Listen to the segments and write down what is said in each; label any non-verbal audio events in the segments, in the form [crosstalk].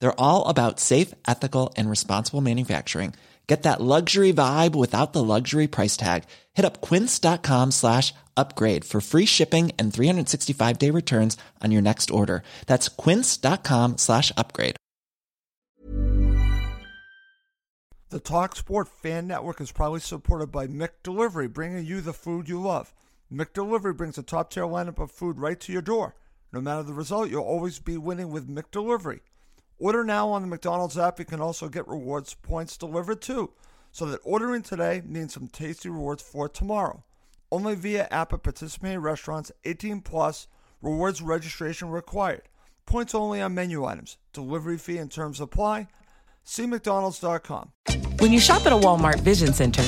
They're all about safe, ethical, and responsible manufacturing. Get that luxury vibe without the luxury price tag. Hit up quince.com slash upgrade for free shipping and 365 day returns on your next order. That's quince.com slash upgrade. The TalkSport Fan Network is proudly supported by McDelivery, bringing you the food you love. McDelivery brings a top tier lineup of food right to your door. No matter the result, you'll always be winning with McDelivery. Order now on the McDonald's app. You can also get rewards points delivered too, so that ordering today means some tasty rewards for tomorrow. Only via app at participating restaurants. 18 plus. Rewards registration required. Points only on menu items. Delivery fee and terms apply. See McDonald's.com. When you shop at a Walmart Vision Center,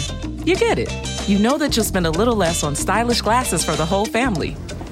you get it. You know that you'll spend a little less on stylish glasses for the whole family.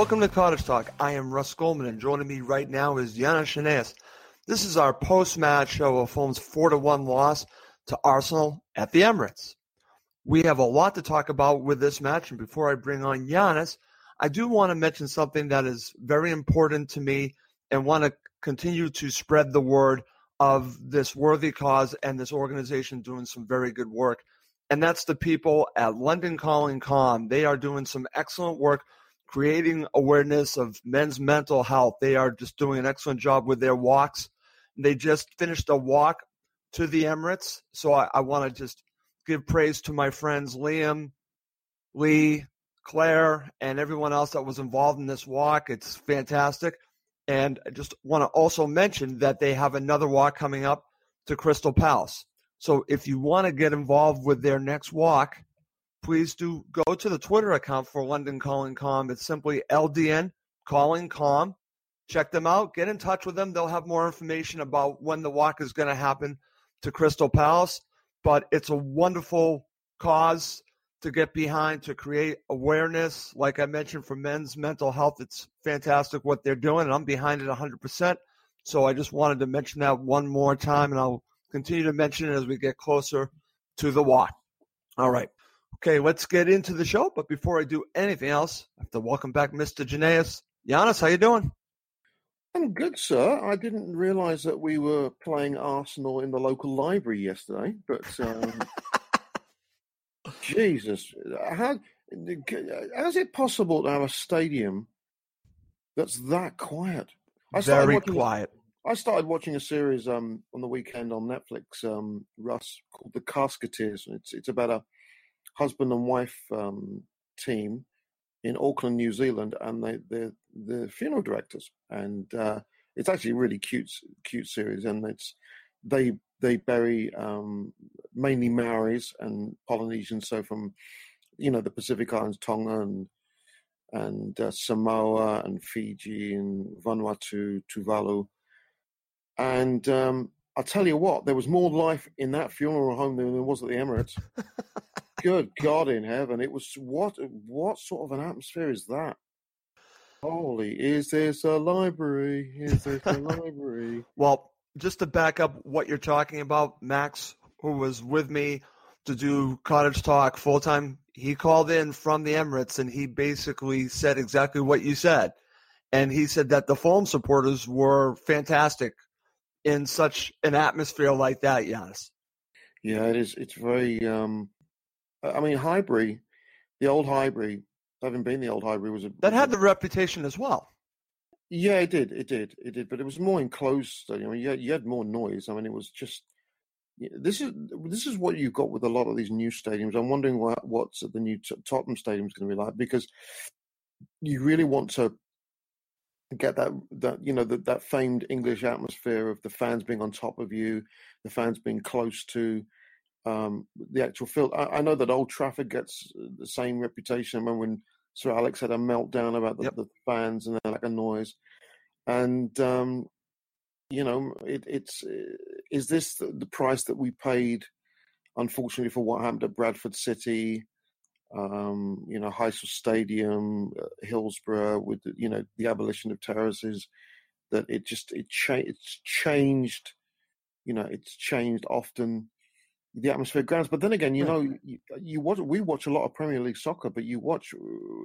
Welcome to Cottage Talk. I am Russ Goldman, and joining me right now is Yana Shanaeus. This is our post-match show of Fulham's 4-1 loss to Arsenal at the Emirates. We have a lot to talk about with this match, and before I bring on Giannis, I do want to mention something that is very important to me and want to continue to spread the word of this worthy cause and this organization doing some very good work. And that's the people at London Calling Calm. They are doing some excellent work – creating awareness of men's mental health. They are just doing an excellent job with their walks. They just finished a walk to the Emirates. So I, I want to just give praise to my friends Liam, Lee, Claire, and everyone else that was involved in this walk. It's fantastic. And I just want to also mention that they have another walk coming up to Crystal Palace. So if you want to get involved with their next walk, please do go to the Twitter account for London Calling Calm. It's simply LDN Calling Calm. Check them out. Get in touch with them. They'll have more information about when the walk is going to happen to Crystal Palace. But it's a wonderful cause to get behind to create awareness. Like I mentioned, for men's mental health, it's fantastic what they're doing, and I'm behind it 100%. So I just wanted to mention that one more time, and I'll continue to mention it as we get closer to the walk. All right. Okay, let's get into the show. But before I do anything else, I have to welcome back Mr. Janaeus. Giannis, how you doing? I'm good, sir. I didn't realise that we were playing Arsenal in the local library yesterday, but um, [laughs] Jesus, how how is it possible to have a stadium that's that quiet? I Very quiet. I started watching a series um, on the weekend on Netflix, um, Russ, called The Casketeers. It's it's about a husband and wife um, team in Auckland, New Zealand, and they they're the funeral directors, and uh, it's actually a really cute cute series, and it's they they bury um, mainly Maoris and Polynesians, so from you know the Pacific Islands, Tonga and and uh, Samoa and Fiji and Vanuatu, Tuvalu, and um, I'll tell you what, there was more life in that funeral home than there was at the Emirates. [laughs] Good God in heaven! It was what? What sort of an atmosphere is that? Holy, is this a library? Is this a library? well, just to back up what you're talking about, Max, who was with me to do Cottage Talk full time, he called in from the Emirates and he basically said exactly what you said. And he said that the Fulham supporters were fantastic in such an atmosphere like that, Yes. Yeah, it is. It's very. Um, I mean, Highbury, the old Highbury, having been the old Highbury, was a that had the reputation as well. Yeah, it did. It did. It did. But it was more enclosed. I mean, you had, you had more noise. I mean, it was just. This is this is what you've got with a lot of these new stadiums. I'm wondering what what's the new Tottenham stadium is going to be like because you really want to get that that you know that that famed English atmosphere of the fans being on top of you, the fans being close to um, the actual field. I, I, know that Old Trafford gets the same reputation. Remember when Sir Alex had a meltdown about the, yep. the fans and like a noise, and um, you know it, it's is this the, the price that we paid? Unfortunately, for what happened at Bradford City, um, you know, Heysel Stadium, uh, Hillsborough, with you know the abolition of terraces, that it just it cha- it's changed, you know, it's changed often the atmosphere grounds. But then again, you know, you, you, watch we watch a lot of Premier League soccer, but you watch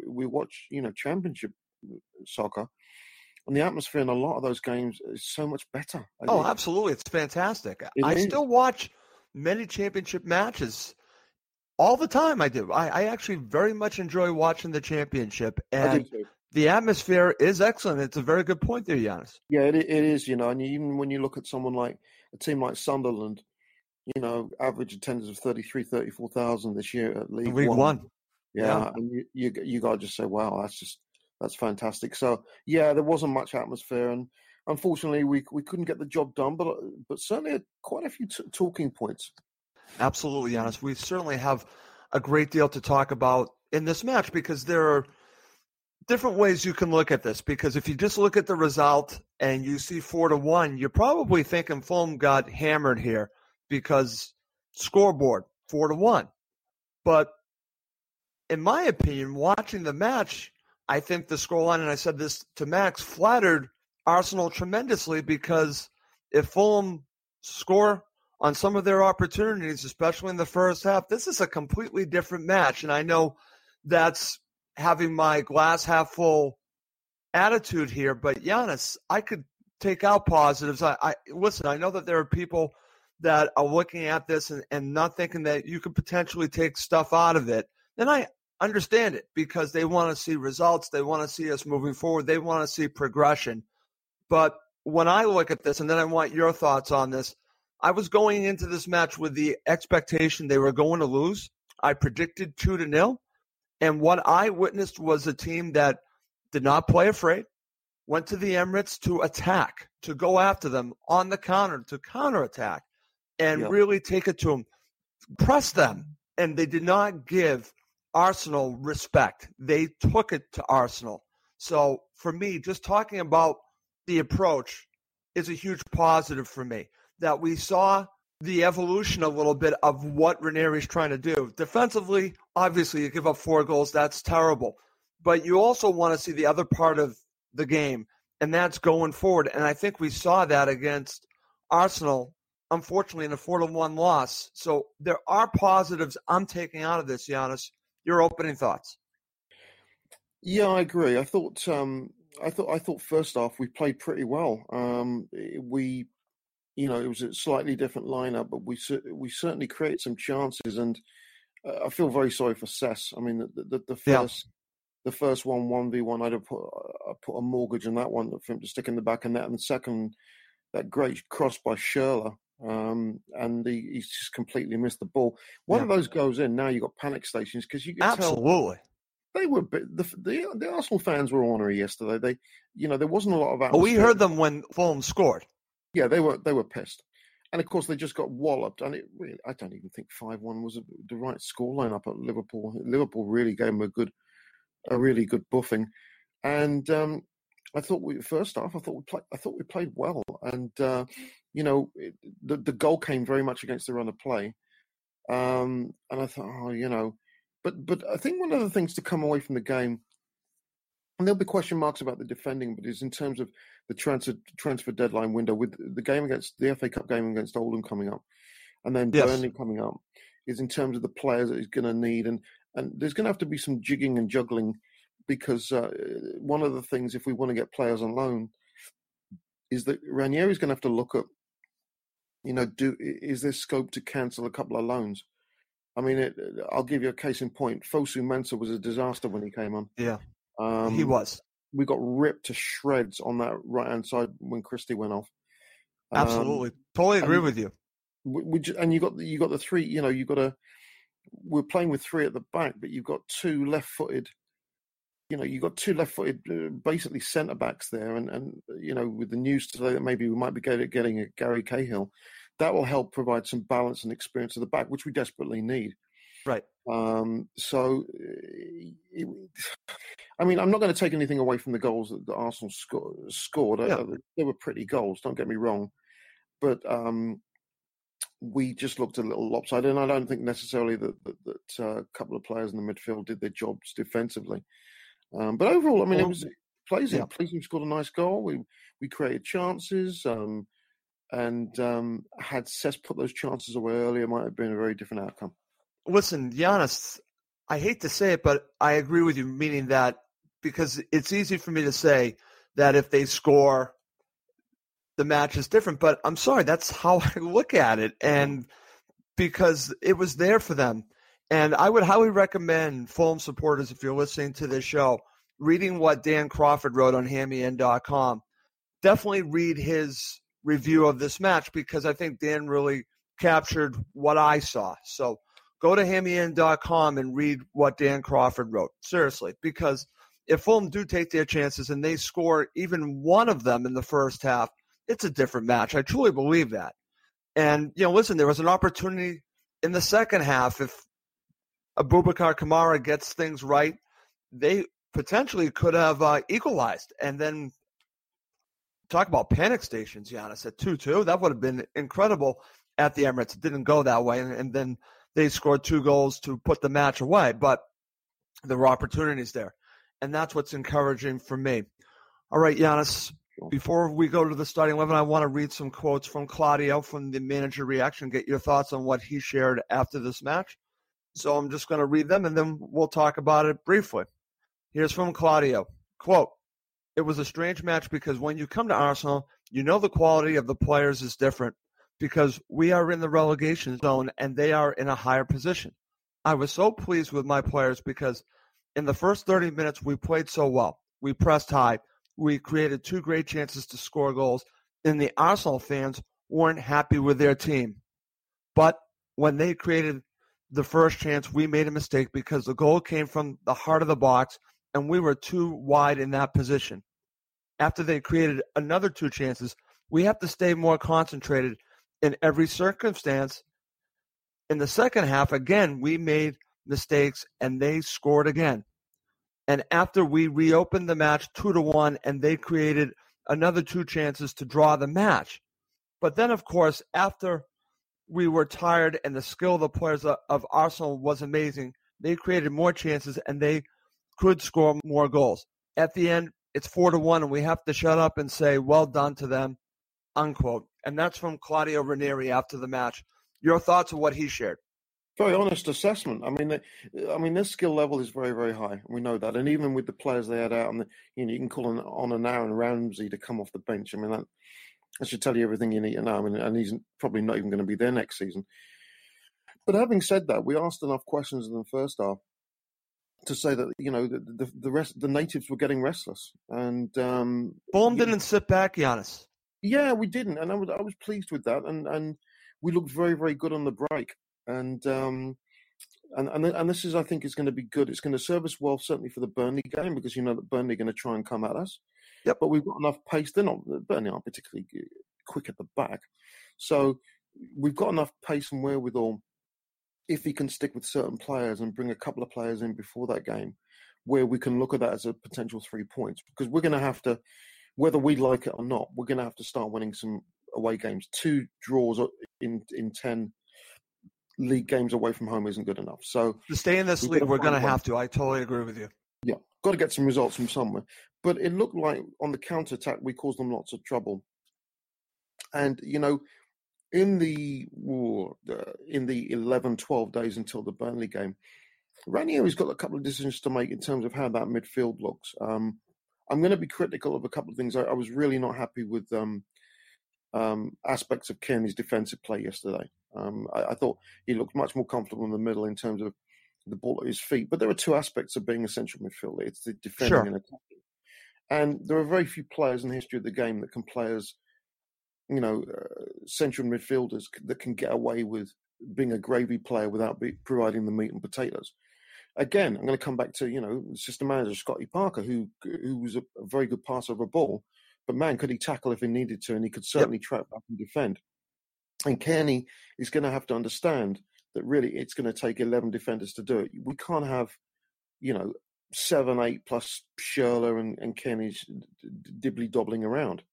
we watch you know Championship uh, soccer, and the atmosphere in a lot of those games is so much better. Oh, absolutely, it's fantastic. It I is. still watch many championship matches all the time. I do. I, I actually very much enjoy watching the championship, and the atmosphere is excellent. It's a very good point there, Giannis. Yeah, it, it is. You know, and even when you look at someone like a team like Sunderland, you know, average attendance of 33, 34,000 this year at League, League One. One. Yeah, yeah, and you, you you got to just say, wow, that's just that's fantastic. So yeah, there wasn't much atmosphere, and unfortunately, we we couldn't get the job done. But uh, but certainly quite a few t- talking points. Absolutely, Giannis. We certainly have a great deal to talk about in this match because there are different ways you can look at this. Because if you just look at the result and you see four to one, you're probably thinking Fulham got hammered here because scoreboard four to one. But in my opinion, watching the match, I think the scoreline, and I said this to Max, flattered Arsenal tremendously because if Fulham score on some of their opportunities, especially in the first half. This is a completely different match. And I know that's having my glass half full attitude here, but Giannis, I could take out positives. I, I listen, I know that there are people that are looking at this and, and not thinking that you could potentially take stuff out of it. then I understand it because they want to see results. They want to see us moving forward. They want to see progression. But when I look at this, and then I want your thoughts on this, I was going into this match with the expectation they were going to lose. I predicted two to nil, and what I witnessed was a team that did not play afraid, went to the Emirates to attack, to go after them on the counter, to counterattack, and yep. really take it to them, press them, and they did not give Arsenal respect. They took it to Arsenal. So for me, just talking about the approach is a huge positive for me that we saw the evolution a little bit of what Ranieri's trying to do. Defensively, obviously, you give up four goals, that's terrible. But you also want to see the other part of the game, and that's going forward. And I think we saw that against Arsenal, unfortunately, in a 4 to 1 loss. So there are positives I'm taking out of this, Giannis. Your opening thoughts? Yeah, I agree. I thought um, I thought I thought first off we played pretty well. Um, we you know, it was a slightly different lineup, but we we certainly created some chances, and uh, I feel very sorry for Cess. I mean, the the, the first yeah. the first one one v one, I'd have put I put a mortgage on that one for him to stick in the back of net, and the second that great cross by Schürrle, um, and he, he's just completely missed the ball. One yeah. of those goes in. Now you've got panic stations because you can absolutely. Tell, they were the, the the Arsenal fans were ornery yesterday. They, you know, there wasn't a lot of. Atmosphere. Well, we heard them when Fulham scored yeah, they were they were pissed, and of course they just got walloped. And it really, I don't even think five one was the right scoreline up at Liverpool. Liverpool really gave them a good, a really good buffing, and um, I thought we first off, I thought we played, I thought we played well, and uh, you know it, the the goal came very much against the run of play, um, and I thought, oh, you know, but but I think one of the things to come away from the game and there'll be question marks about the defending, but is in terms of the transfer transfer deadline window with the game against the FA Cup game against Oldham coming up, and then yes. Burnley coming up, is in terms of the players that he's going to need, and and there's going to have to be some jigging and juggling, because uh, one of the things if we want to get players on loan, is that Ranieri Ranieri's going to have to look at you know, do is there scope to cancel a couple of loans? I mean, it, I'll give you a case in point. Fosu Mensah was a disaster when he came on. Yeah, Um, he was. We got ripped to shreds on that right hand side when Christie went off. Um, Absolutely. totally agree with you. we, we and you got the, you got the three. You know, you got a. We're playing with three at the back, but you've got two left-footed. You know, you got two left-footed, uh, basically centre backs there, and and you know, with the news today that maybe we might be getting, getting a Gary Cahill, that will help provide some balance and experience at the back, which we desperately need. Right. Um, so, uh, it, I mean, I'm not going to take anything away from the goals that, that Arsenal sco- scored. Yeah. Uh, they were pretty goals. Don't get me wrong, but um, we just looked a little lopsided, and I don't think necessarily that that, that uh, a couple of players in the midfield did their jobs defensively. Um, but overall, I mean, it was pleasing. yeah. Pleasing scored a nice goal. We we created chances. Um, and um, had Cess put those chances away earlier, might have been a very different outcome. Listen, Giannis, I hate to say it, but I agree with you, meaning that because it's easy for me to say that if they score, the match is different. But I'm sorry, that's how [laughs] I look at it. And because it was there for them. And I would highly recommend Fulham supporters, if you're listening to this show, reading what Dan Crawford wrote on HammyEnd.com. Definitely read his review of this match because I think Dan really captured what I saw. So go to HammyEnd.com and read what Dan Crawford wrote. Seriously, because if Fulham do take their chances and they score even one of them in the first half, it's a different match. I truly believe that. And, you know, listen, there was an opportunity in the second half. If Aboubakar Kamara gets things right, they potentially could have uh, equalized. And then talk about panic stations, Giannis, at 2 2. That would have been incredible at the Emirates. It didn't go that way. And, and then they scored two goals to put the match away. But there were opportunities there. And that's what's encouraging for me. All right, Giannis, before we go to the starting 11, I want to read some quotes from Claudio from the manager reaction, get your thoughts on what he shared after this match. So I'm just going to read them and then we'll talk about it briefly. Here's from Claudio. Quote, it was a strange match because when you come to Arsenal, you know the quality of the players is different because we are in the relegation zone and they are in a higher position. I was so pleased with my players because in the first 30 minutes we played so well. We pressed high. We created two great chances to score goals, and the Arsenal fans weren't happy with their team. But when they created the first chance, we made a mistake because the goal came from the heart of the box and we were too wide in that position. After they created another two chances, we have to stay more concentrated in every circumstance. In the second half, again, we made mistakes and they scored again. And after we reopened the match two to one, and they created another two chances to draw the match. But then, of course, after we were tired and the skill of the players of- Arsenal was amazing, they created more chances and they could score more goals. At the end, it's four to one, and we have to shut up and say, well done to them, unquote. And that's from Claudio Ranieri after the match. Your thoughts on what he shared? Very honest assessment. I mean, they- I mean, their skill level is very, very high. We know that, and even with the players they had out, on the, you know, you can call on, on an Aaron Ramsey to come off the bench. I mean, that, that should tell you everything you need to know. I mean, and he's probably not even going to be there next season. But having said that, we asked enough questions in the first half to say that you know the the, the rest the natives were getting restless, and um, Fulham didn't sit back, Giannis. yeah, we didn't, and I was I was pleased with that, and and we looked very very good on the break, and um, and and and this is I think is going to be good. It's going to serve us well certainly for the Burnley game because you know that Burnley are going to try and come at us. Yep. But we've got enough pace. They're not Burnley aren't particularly quick at the back, so we've got enough pace and wherewithal. If he can stick with certain players and bring a couple of players in before that game, where we can look at that as a potential three points, because we're going to have to, whether we like it or not, we're going to have to start winning some away games. Two draws in in ten league games away from home isn't good enough. So To stay in this league, we're going to have to. I totally agree with you. yeah, got to get some results from somewhere. But it looked like on the counter attack we caused them lots of trouble. And you know, in the ooh, uh, in the 11, 12 days until the Burnley game, Ranieri's got a couple of decisions to make in terms of how that midfield looks. Um, I'm going to be critical of a couple of things. I, I was really not happy with um, um, aspects of Cairney's defensive play yesterday. Um, I, I, thought he looked much more comfortable in the middle in terms of the ball at his feet. But there are two aspects of being a central midfielder: it's the defending sure. and attacking. And there are very few players in the history of the game that can play as, you know, uh, central midfielders that can get away with being a gravy player without be, providing the meat and potatoes. Again, I'm going to come back to you know system manager Scotty Parker, who who was a, a very good passer of a ball, but man, could he tackle if he needed to, and he could certainly yep. trap back and defend. And Cairney is going to have to understand that really it's going to take 11 defenders to do it. We can't have, you know, seven, eight plus Schürrle and, and Cairney's dibbly dobbling around.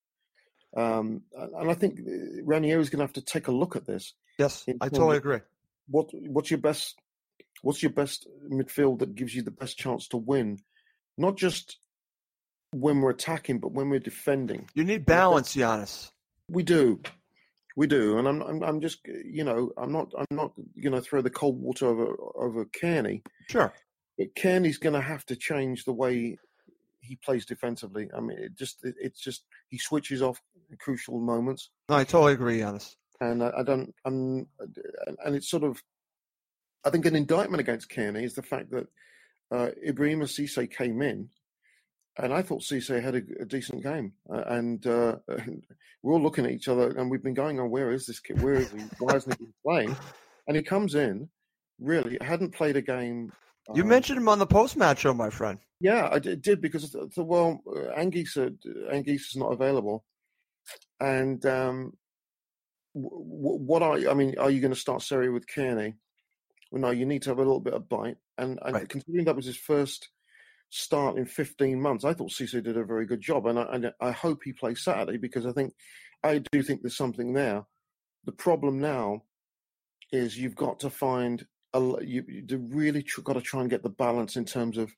Um, and I think uh, Ranieri is going to have to take a look at this. Yes, I totally agree. What What's your best What's your best midfield that gives you the best chance to win? Not just when we're attacking, but when we're defending. You need balance, Giannis. We do. We do, and I'm, I'm, I'm just, you know, I'm not, I'm not going to throw the cold water over over Cairney. Sure, but Cairney's going to have to change the way he plays defensively. I mean, it just, it, it's just he switches off crucial moments. No, I totally agree, Giannis. And I, I don't, I'm, and it's sort of, I think an indictment against Cairney is the fact that uh, Ibrahima Cisse came in and I thought Cisse had a, a decent game, uh, and, uh, [laughs] we're all looking at each other, and we've been going, "On oh, where is this kid? Where is he? Why hasn't he been playing?" [laughs] And he comes in, really hadn't played a game. You um, mentioned him on the post-match show, my friend. Yeah, I did, did because the, well, uh, Anguissa, Anguissa is not available, and um, w- what are you? I mean? Are you going to start Seri with Cairney? Well, no, you need to have a little bit of bite, and, and right. considering that was his first start in 15 months. I thought Cisse did a very good job, and I, and I hope he plays Saturday because I think I do think there's something there. The problem now is you've got to find a you, you really tr- got to try and get the balance in terms of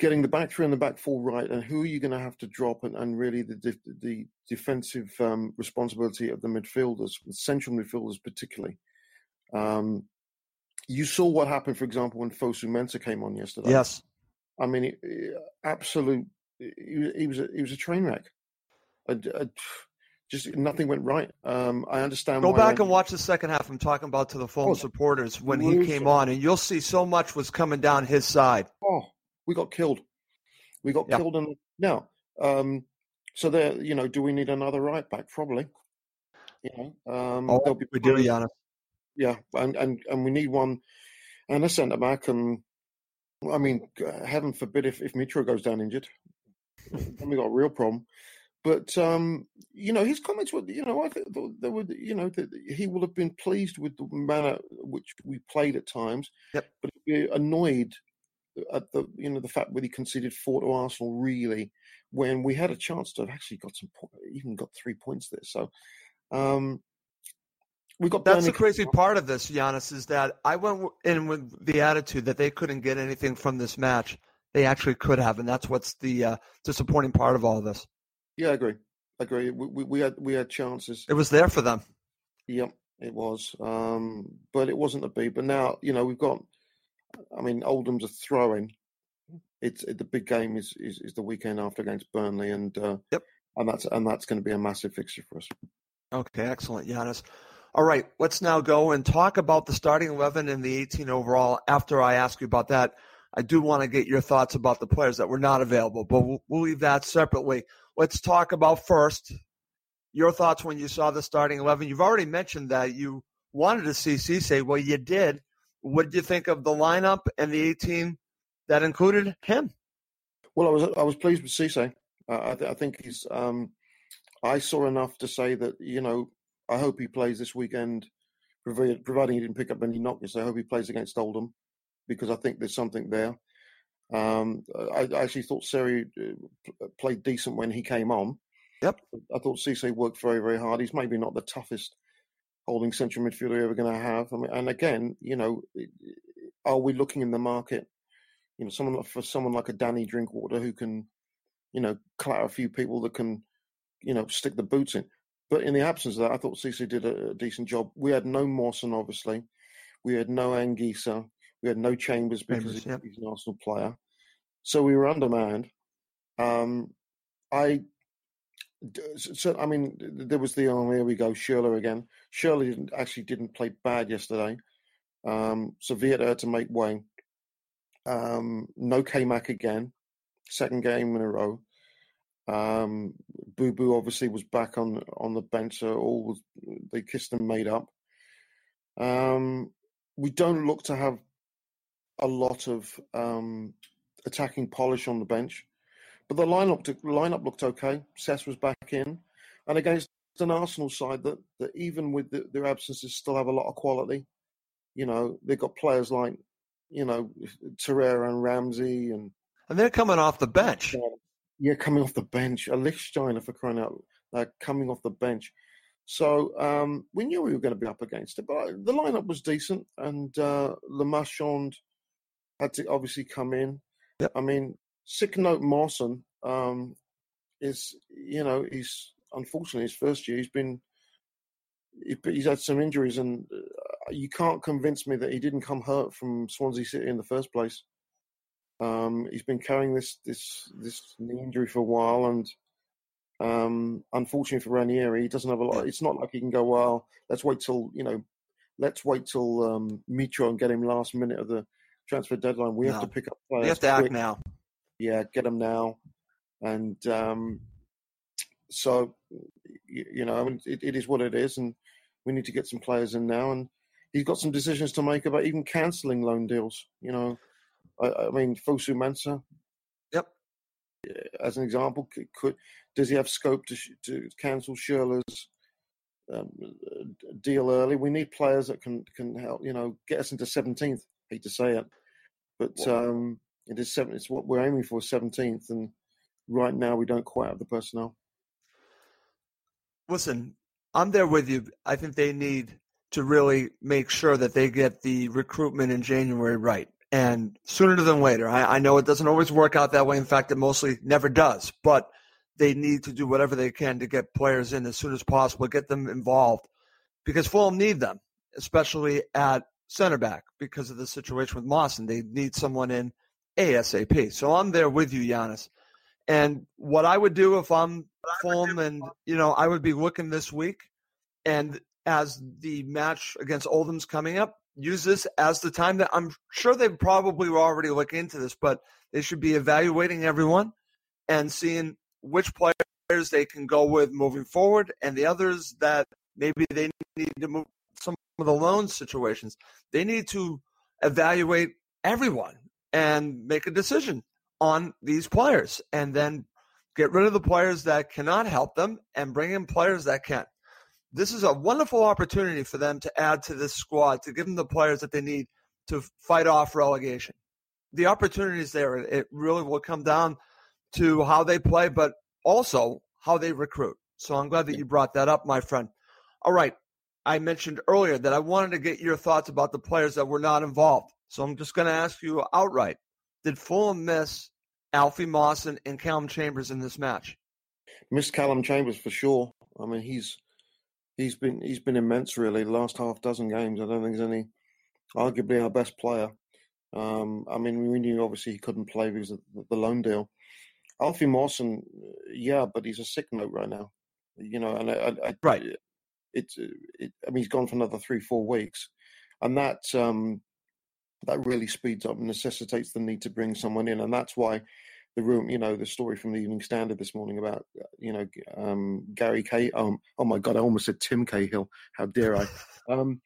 getting the back three and the back four right, and who are you going to have to drop, and, and really the the defensive um, responsibility of the midfielders, the central midfielders particularly. Um, you saw what happened, for example, when Fosu Mensah came on yesterday. Yes. I mean, absolute. He, he was a, he was a train wreck. I, I, just nothing went right. Um, I understand. Go back and watch the second half. I'm talking about to the Fulham oh, supporters when he came on, and you'll see so much was coming down his side. Oh, we got killed. We got yep. killed, and now, um, so there. You know, do we need another right back? Probably. You know, um, oh, we do, Giannis. Yeah, and, and and we need one, and a centre back, and I mean, heaven forbid if, if Mitro goes down injured, then we got a real problem. But um, you know, his comments were, you know, I think there were, you know, that he will have been pleased with the manner which we played at times, yep. but be annoyed at the, you know, the fact that he conceded four to Arsenal really when we had a chance to have actually got some, even got three points there. So, um, we got That's the crazy part of this, Giannis, is that I went in with the attitude that they couldn't get anything from this match. They actually could have, and that's what's the uh, disappointing part of all of this. Yeah, I agree. I agree. We, we, we, had we had chances. It was there for them. Yep, it was. Um, but it wasn't to be. But now, you know, we've got. I mean, Oldham's a throw-in. It's it, the big game is, is, is the weekend after against Burnley, and uh, yep, and that's and that's going to be a massive fixture for us. Okay, excellent, Giannis. All right, let's now go and talk about the starting 11 and the 18 overall. After I ask you about that, I do want to get your thoughts about the players that were not available, but we'll, we'll leave that separately. Let's talk about first your thoughts when you saw the starting 11. You've already mentioned that you wanted to see Cisse. Well, you did. What did you think of the lineup and the 18 that included him? Well, I was I was pleased with Cisse. Uh, I, th- I, think he's. Um, I saw enough to say that you know I hope he plays this weekend, providing he didn't pick up any knockers. I hope he plays against Oldham because I think there's something there. Um, I, I, actually thought Seri uh, played decent when he came on. Yep. I thought Cisse worked very, very hard. He's maybe not the toughest holding central midfielder ever going to have. I mean, and again, you know, are we looking in the market? You know, someone for someone like a Danny Drinkwater who can, you know, clatter a few people that can, you know, stick the boots in. But in the absence of that, I thought Cisse did a, a decent job. We had no Mawson, obviously. We had no Anguissa. We had no Chambers because Chambers, he's an Arsenal player. So we were undermanned. Um, I so I mean, there was the oh here we go Schürrle again. Schürrle didn't actually didn't play bad yesterday. Um, so Vietto had to make way. Um, no K Mac again, second game in a row. Um, Boo Boo obviously was back on on the bench, so all was, they kissed and made up. Um, we don't look to have a lot of um, attacking polish on the bench. But the lineup the lineup looked okay. Sess was back in, and against an Arsenal side that, that even with the, their absences still have a lot of quality. You know, they've got players like, you know, Torreira and Ramsey and and they're coming off the bench. Yeah, coming off the bench. A Lichtsteiner for crying out, uh, coming off the bench. So um, we knew we were going to be up against it, but the lineup was decent, and uh, Le Marchand had to obviously come in. Yep. I mean, sick note Mawson um, is, you know, he's unfortunately his first year. He's been he's had some injuries, and uh, you can't convince me that he didn't come hurt from Swansea City in the first place. Um, he's been carrying this this this knee injury for a while, and um, unfortunately for Ranieri, he doesn't have a lot. It's not like he can go, well, let's wait till you know, let's wait till um, Mitro and get him last minute of the transfer deadline. We no. have to pick up players. We have to quick. act now yeah, get them now. And um, so, you, you know, it, it is what it is, and we need to get some players in now. And he's got some decisions to make about even cancelling loan deals. You know, I, I mean, Fosu Mensah. Yep. As an example, could, could does he have scope to to cancel Schürrle's um, deal early? We need players that can can help. You know, get us into seventeenth. Hate to say it, but um, it is seven. It's what we're aiming for, seventeenth, and right now we don't quite have the personnel. Listen, I'm there with you. I think they need to really make sure that they get the recruitment in January right. And sooner than later, I, I, know it doesn't always work out that way. In fact, it mostly never does. But they need to do whatever they can to get players in as soon as possible, get them involved, because Fulham need them, especially at center back because of the situation with Mawson. They need someone in ASAP. So I'm there with you, Giannis. And what I would do if I'm Fulham and, you know, I would be looking this week and as the match against Oldham's coming up, use this as the time that I'm sure they probably were already looking into this, but they should be evaluating everyone and seeing which players they can go with moving forward and the others that maybe they need to move some of the loan situations. They need to evaluate everyone and make a decision on these players and then get rid of the players that cannot help them and bring in players that can. This is a wonderful opportunity for them to add to this squad to give them the players that they need to fight off relegation. The opportunity is there. It really will come down to how they play, but also how they recruit. So I'm glad that you brought that up, my friend. All right. I mentioned earlier that I wanted to get your thoughts about the players that were not involved. So I'm just going to ask you outright: Did Fulham miss Alfie Mawson and Callum Chambers in this match? Missed Callum Chambers for sure. I mean, he's he's been he's been immense really. The last half dozen games, I don't think there's any. Arguably our best player. Um, I mean, we knew obviously he couldn't play because of the loan deal. Alfie Mawson, yeah, but he's a sick note right now. You know, and I, I, right. It's, it, I mean, he's gone for another three, four weeks, and that um, that really speeds up and necessitates the need to bring someone in, and that's why the room, you know, the story from the Evening Standard this morning about, uh, you know, um, Gary K. Um, oh my God, I almost said Tim Cahill. How dare I? Um,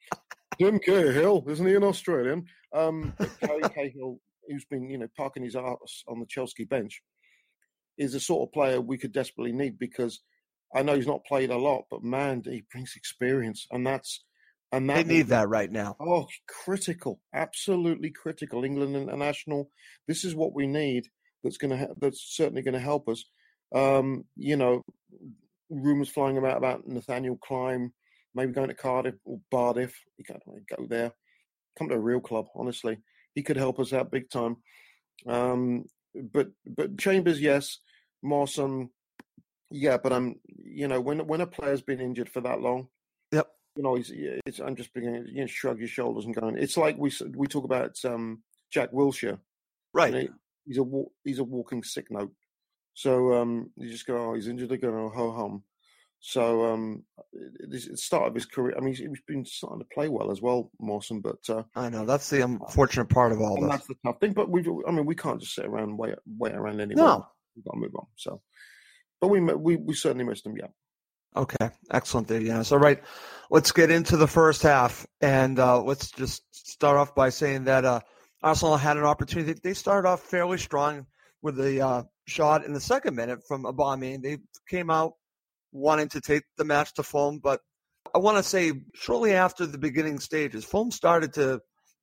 Tim Cahill, isn't he an Australian? Um, Gary [laughs] Cahill, who's been, you know, parking his ass on the Chelsea bench, is the sort of player we could desperately need because I know he's not played a lot, but man, he brings experience, and that's and that they need that right now. Oh, critical, absolutely critical. England international. This is what we need. That's going to that's certainly going to help us. Um, you know, rumors flying about about Nathaniel Clyne, maybe going to Cardiff or Bardiff. He can't go there. Come to a real club, honestly. He could help us out big time. Um, but but Chambers, yes. Mawson, yeah. But I'm, you know, when when a player's been injured for that long, you know, he's, it's, I'm just beginning, you know, shrug your shoulders and going. It's like we we talk about um, Jack Wilshere, right? You know, he's a he's a walking sick note. So um, you just go, oh, he's injured again, oh, ho hum. So um, this the start of his career. I mean, he's, been starting to play well as well, Mawson. But uh, I know that's the unfortunate part of all this. that's the tough thing. But we, I mean, we can't just sit around and wait, wait around anymore. No. we've got to move on. So, but we we we certainly missed him. Yeah. Okay, excellent there, Yanis. All right, let's get into the first half, and uh, let's just start off by saying that uh, Arsenal had an opportunity. They started off fairly strong with the uh, shot in the second minute from Aubameyang. They came out wanting to take the match to Fulham, but I want to say shortly after the beginning stages, Fulham started to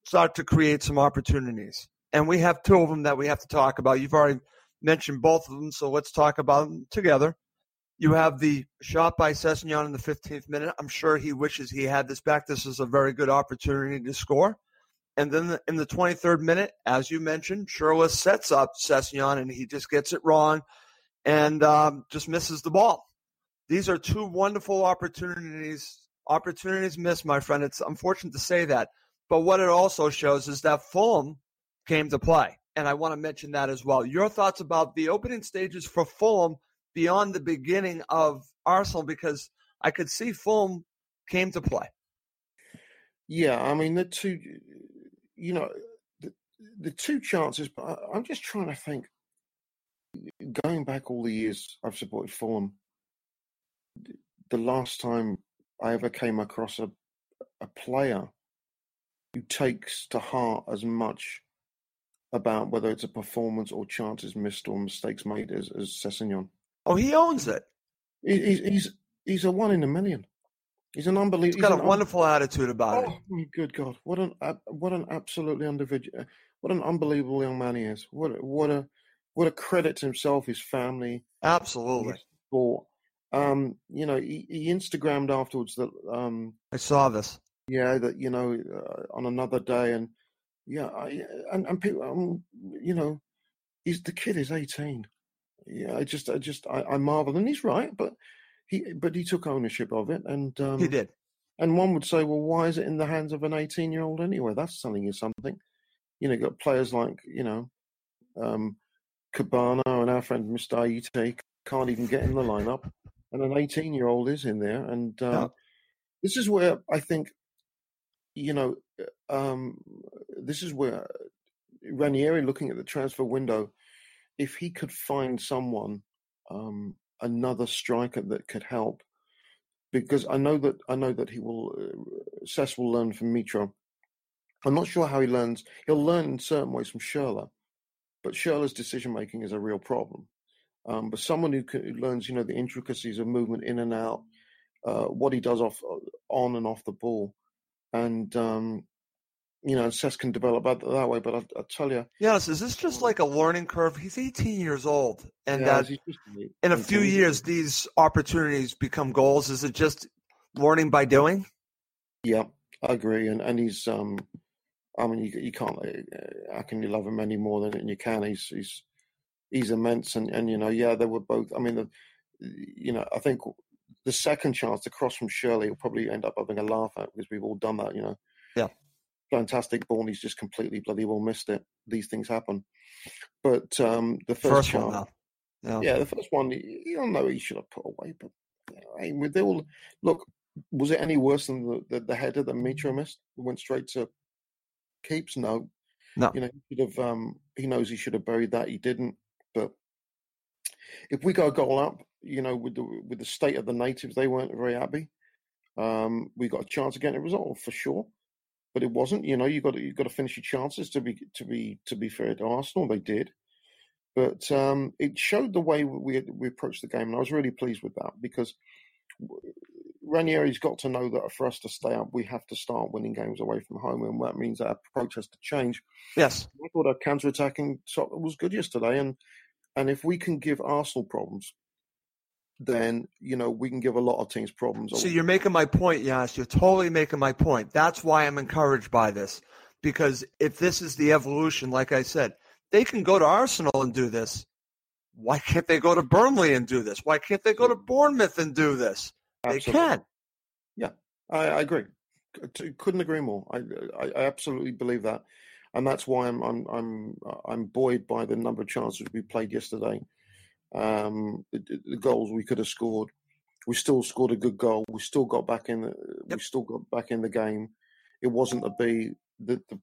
start to create some opportunities, and we have two of them that we have to talk about. You've already mentioned both of them, so let's talk about them together. You have the shot by Sessegnon in the 15th minute. I'm sure he wishes he had this back. This is a very good opportunity to score. And then in the 23rd minute, as you mentioned, Schürrle sets up Sessegnon and he just gets it wrong and um, just misses the ball. These are two wonderful opportunities. Opportunities missed, my friend. It's unfortunate to say that. But what it also shows is that Fulham came to play. And I want to mention that as well. Your thoughts about the opening stages for Fulham beyond the beginning of Arsenal because I could see Fulham came to play. Yeah, I mean the two, you know, the, the two chances. But I'm just trying to think. Going back all the years I've supported Fulham, the last time I ever came across a a player who takes to heart as much about whether it's a performance or chances missed or mistakes made as, as Sessegnon. Oh, he owns it. He, he's he's he's a one in a million. He's an unbelievable. He's got a wonderful attitude about oh, it. Good God! What an what an absolutely individual, what an unbelievable young man he is. What a, what a what a credit to himself, his family, absolutely. His sport. Um, you know, he, he Instagrammed afterwards that um, I saw this. Yeah, that you know, uh, on another day, and yeah, I, and and people, um, you know, he's the kid is eighteen. Yeah, I just, I just, I, I marvel, and he's right, but he, but he took ownership of it, and um, he did. And one would say, well, why is it in the hands of an eighteen-year-old anyway? That's telling you something. You know, got players like you know, um, Kebano and our friend Mr. Ayite can't even get in the lineup, and an eighteen-year-old is in there, and um, yeah. this is where I think, you know, um, this is where Ranieri looking at the transfer window if he could find someone, um, another striker that could help, because I know that I know that he will. Uh, Cess will learn from Mitro. I'm not sure how he learns. He'll learn in certain ways from Schürrle, but Schürrle's decision making is a real problem. Um, but someone who, who, learns, you know, the intricacies of movement in and out, uh, what he does off, uh, on and off the ball, and um, you know, and Cess can develop that, that way. But I, I tell you, yes, is this just like a learning curve? He's 18 years old, and yeah, in a few years, these opportunities become goals. Is it just learning by doing? Yeah, I agree, and and he's um, I mean, you you can't uh, how can you love him any more than you can? He's he's he's immense, and and you know, yeah, they were both. I mean, the, you know, I think the second chance to cross from Schürrle, will probably end up having a laugh at because we've all done that, you know. Yeah fantastic ball and he's just completely bloody well missed it. These things happen. But um, the first, first one, yeah. yeah, the first one, you don't know he should have put away. But I mean, with all look, was it any worse than the, the, the header that Mitro missed? went straight to keeps. No, no. You know, he should have. Um, he knows he should have buried that. He didn't. But if we go goal up, you know, with the with the state of the natives, they weren't very happy. Um, we got a chance of getting a result for sure but it wasn't. You know, you got to, you got to finish your chances to be to be to be fair to Arsenal. They did, but um, it showed the way we we approached the game, and I was really pleased with that because Ranieri's got to know that for us to stay up, we have to start winning games away from home, and that means our approach has to change. Yes, I thought our counter-attacking was good yesterday, and and if we can give Arsenal problems, then you know we can give a lot of teams problems. So you're making my point, yes. You're totally making my point. That's why I'm encouraged by this, because if this is the evolution, like I said, they can go to Arsenal and do this. Why can't they go to Burnley and do this? Why can't they go to Bournemouth and do this? Absolutely. They can. Yeah, I, I agree. Couldn't agree more. I, I, I absolutely believe that, and that's why I'm I'm I'm uh, I'm buoyed by the number of chances we played yesterday um, the, the, goals we could have scored. We still scored a good goal. We still got back in. The, yep. We still got back in the game. It wasn't to be the, the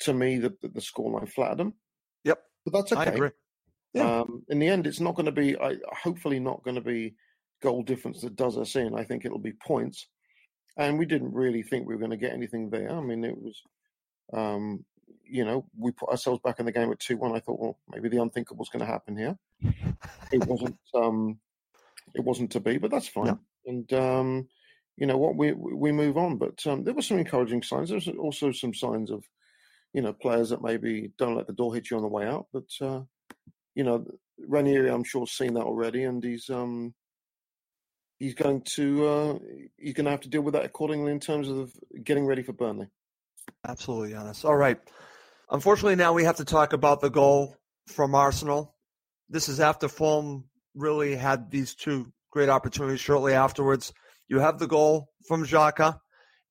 to me the the scoreline flattered them. Yep, but that's okay. I agree. Yeah. Um, in the end, it's not going to be. I, hopefully, not going to be goal difference that does us in. I think it'll be points, and we didn't really think we were going to get anything there. I mean, it was, um, you know, we put ourselves back in the game at two one. I thought, well, maybe the unthinkable was going to happen here. [laughs] it wasn't. Um, it wasn't to be, but that's fine. And um, you know what, we we move on. But um, there were some encouraging signs. There's also some signs of, you know, players that maybe don't let the door hit you on the way out. But uh, you know, Ranieri, I'm sure, seen that already, and he's um, he's going to uh, he's going to have to deal with that accordingly in terms of getting ready for Burnley. Absolutely, Giannis. All right. Unfortunately, now we have to talk about the goal from Arsenal. This is after Fulham really had these two great opportunities shortly afterwards. You have the goal from Xhaka,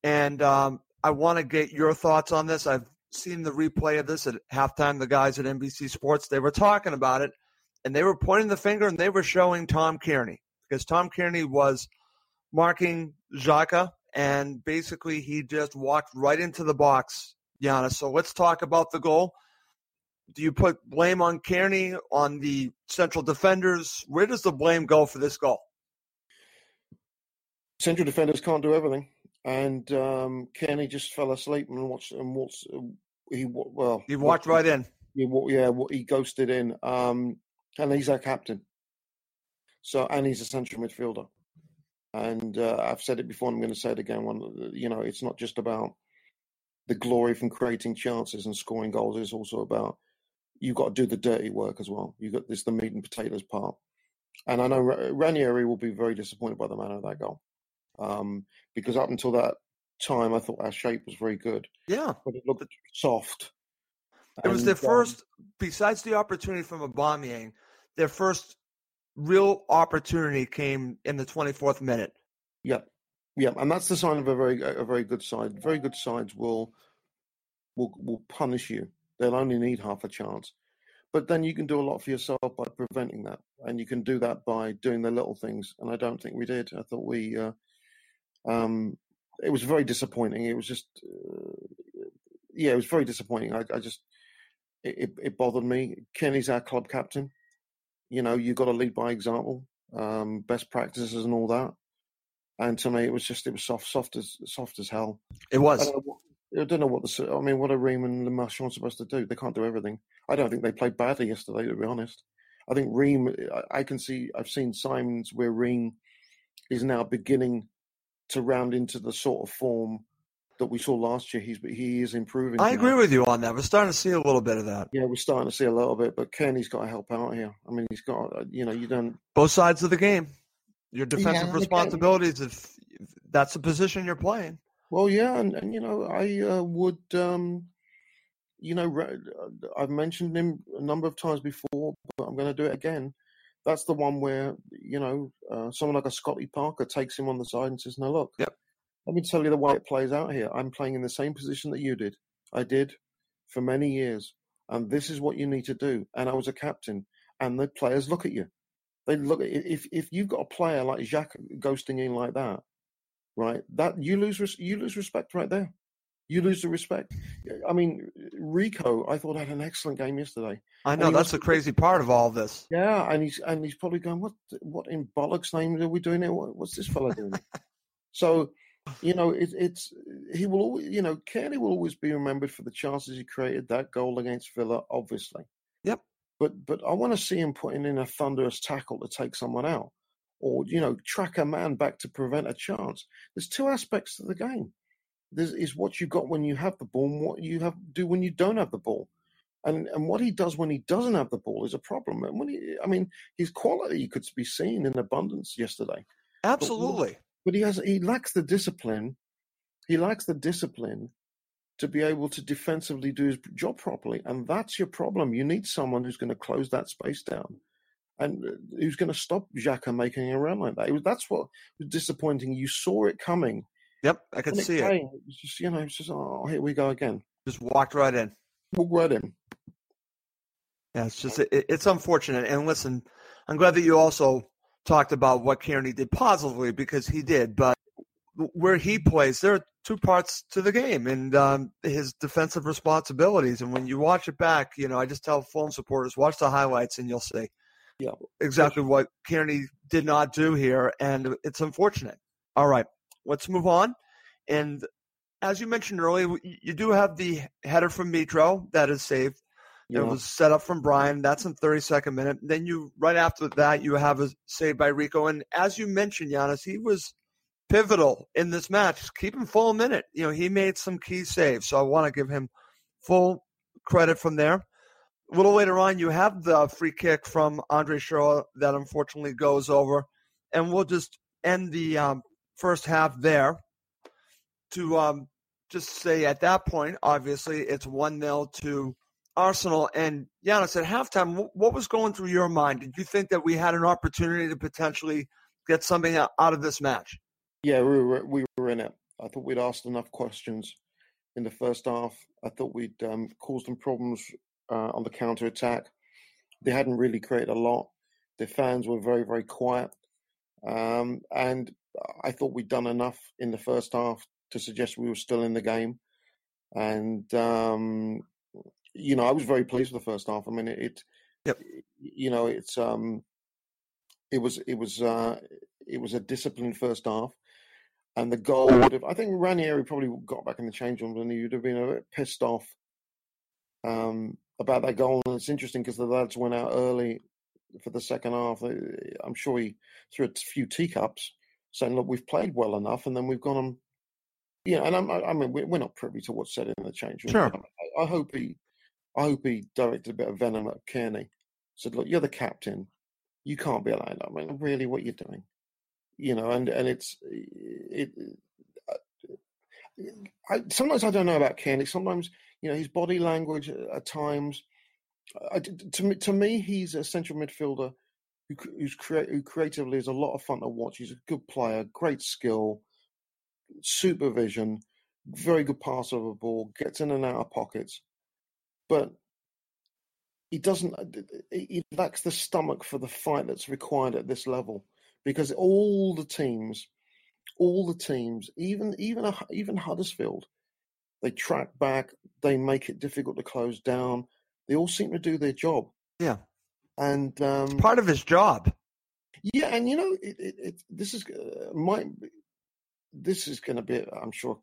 and um, I want to get your thoughts on this. I've seen the replay of this at halftime. The guys at NBC Sports they were talking about it, and they were pointing the finger and they were showing Tom Cairney because Tom Cairney was marking Xhaka, and basically he just walked right into the box, Giannis. So let's talk about the goal. Do you put blame on Cairney, on the central defenders? Where does the blame go for this goal? Central defenders can't do everything, and um, Cairney just fell asleep and watched and watched. He well, he walked right in. He, yeah, he ghosted in, um, and he's our captain. So, and he's a central midfielder. And uh, I've said it before, and I'm going to say it again. One, you know, it's not just about the glory from creating chances and scoring goals. It's also about you've got to do the dirty work as well. You got this the meat and potatoes part. And I know Ranieri will be very disappointed by the manner of that goal, um, because up until that time, I thought our shape was very good. Yeah, but it looked soft. It was their um, first, besides the opportunity from Aubameyang, their first real opportunity came in the 24th minute. Yep. Yep. And that's the sign of a very a very good side. Very good sides will will will punish you. They'll only need half a chance. But then you can do a lot for yourself by preventing that. And you can do that by doing the little things. And I don't think we did. I thought we uh, um it was very disappointing. It was just uh, yeah, it was very disappointing. I, I just it, it bothered me. Kenny's our club captain you know, you've got to lead by example, um, best practices and all that. And to me, it was just it was soft, soft as soft as hell. It was. I don't know what, I don't know what the. I mean, what are Ream and Le Marchand supposed to do? They can't do everything. I don't think they played badly yesterday, to be honest. I think Ream. I, can see. I've seen Simons where Ream is now beginning to round into the sort of form that we saw last year. He's he is improving. I agree with you on that. We're starting to see a little bit of that. Yeah, we're starting to see a little bit, but Kenny's got to help out here. I mean, he's got uh, you know you don't both sides of the game. Your defensive yeah, responsibilities if that's the position you're playing. Well, yeah, and, and you know I uh, would. um you know, uh, I've mentioned him a number of times before, but I'm going to do it again. That's the one where you know uh, someone like a Scotty Parker takes him on the side and says, "No, look, yep. Let me tell you the way it plays out here. I'm playing in the same position that you did. I did for many years. And this is what you need to do. And I was a captain. And the players look at you. They look at if if you've got a player like Xhaka ghosting in like that, right? That you lose you lose respect right there. You lose the respect. I mean, Rico, I thought had an excellent game yesterday. I know that's was, the crazy part of all this. Yeah, and he's and he's probably going, "What? What in bollocks name are we doing here? What, what's this fella doing?" [laughs] so you know, it, it's he will always, you know, Cairney will always be remembered for the chances he created. That goal against Villa, obviously. Yep. But but I want to see him putting in a thunderous tackle to take someone out, or you know, track a man back to prevent a chance. There's two aspects to the game. There is is what you got when you have the ball, and what you have do when you don't have the ball. And and what he does when he doesn't have the ball is a problem. And when he, I mean, his quality could be seen in abundance yesterday. Absolutely. But he has he lacks the discipline. He lacks the discipline to be able to defensively do his job properly, and that's your problem. You need someone who's going to close that space down, and uh, who's going to stop Xhaka making a run like that. Was, that's what was disappointing. You saw it coming. Yep, I could see it. it. was just you know, it's just oh, here we go again. Just walked right in. Walked right in. Yeah, it's just it, it's unfortunate. And listen, I'm glad that you also talked about what Cairney did positively because he did, but where he plays, there are two parts to the game and um, his defensive responsibilities. And when you watch it back, you know, I just tell Fulham supporters watch the highlights and you'll see yeah. exactly what Cairney did not do here, and it's unfortunate. All right, let's move on. And as you mentioned earlier, you do have the header from Mitro that is saved. Yeah. It was set up from Brian. That's in 32nd minute. Then you right after that you have a save by Rico. And as you mentioned, Giannis, he was pivotal in this match. Keep him full minute. You know, he made some key saves. So I want to give him full credit from there. A little later on, you have the free kick from Andre Schürrle that unfortunately goes over. And we'll just end the um, first half there to um, just say at that point, obviously, it's 1 0 to Arsenal. And Giannis, at halftime, what was going through your mind? Did you think that we had an opportunity to potentially get something out of this match? Yeah, we were, we were in it. I thought we'd asked enough questions in the first half. I thought we'd um, caused them problems uh, on the counter attack. They hadn't really created a lot. The fans were very, very quiet. Um, and I thought we'd done enough in the first half to suggest we were still in the game. And um, you know, I was very pleased with the first half. I mean, it, it yep. you know, it's um, it was it was uh, it was a disciplined first half, and the goal would have. I think Ranieri probably got back in the change room and he would have been a bit pissed off um, about that goal. And it's interesting because the lads went out early for the second half. I'm sure he threw a few teacups, saying, "Look, we've played well enough," and then we've gone on. Yeah, and I'm, I mean, we're not privy to what's said in the change room. Sure. I, I hope he I hope he directed a bit of venom at Cairney. Said, "Look, you're the captain. You can't be allowed. I mean, really, what you're doing, you know." And and it's it. Uh, I, sometimes I don't know about Cairney. Sometimes you know his body language uh, at times. I, to me, to me, he's a central midfielder who, who's crea- who creatively is a lot of fun to watch. He's a good player, great skill, supervision, very good passer of a ball, gets in and out of pockets but he doesn't. Uh, he lacks the stomach for the fight that's required at this level because all the teams, all the teams, even even even Huddersfield, they track back. They make it difficult to close down. They all seem to do their job. Yeah, and um, it's part of his job. Yeah, and you know, it, it, it this is uh, my this is going to be, I'm sure,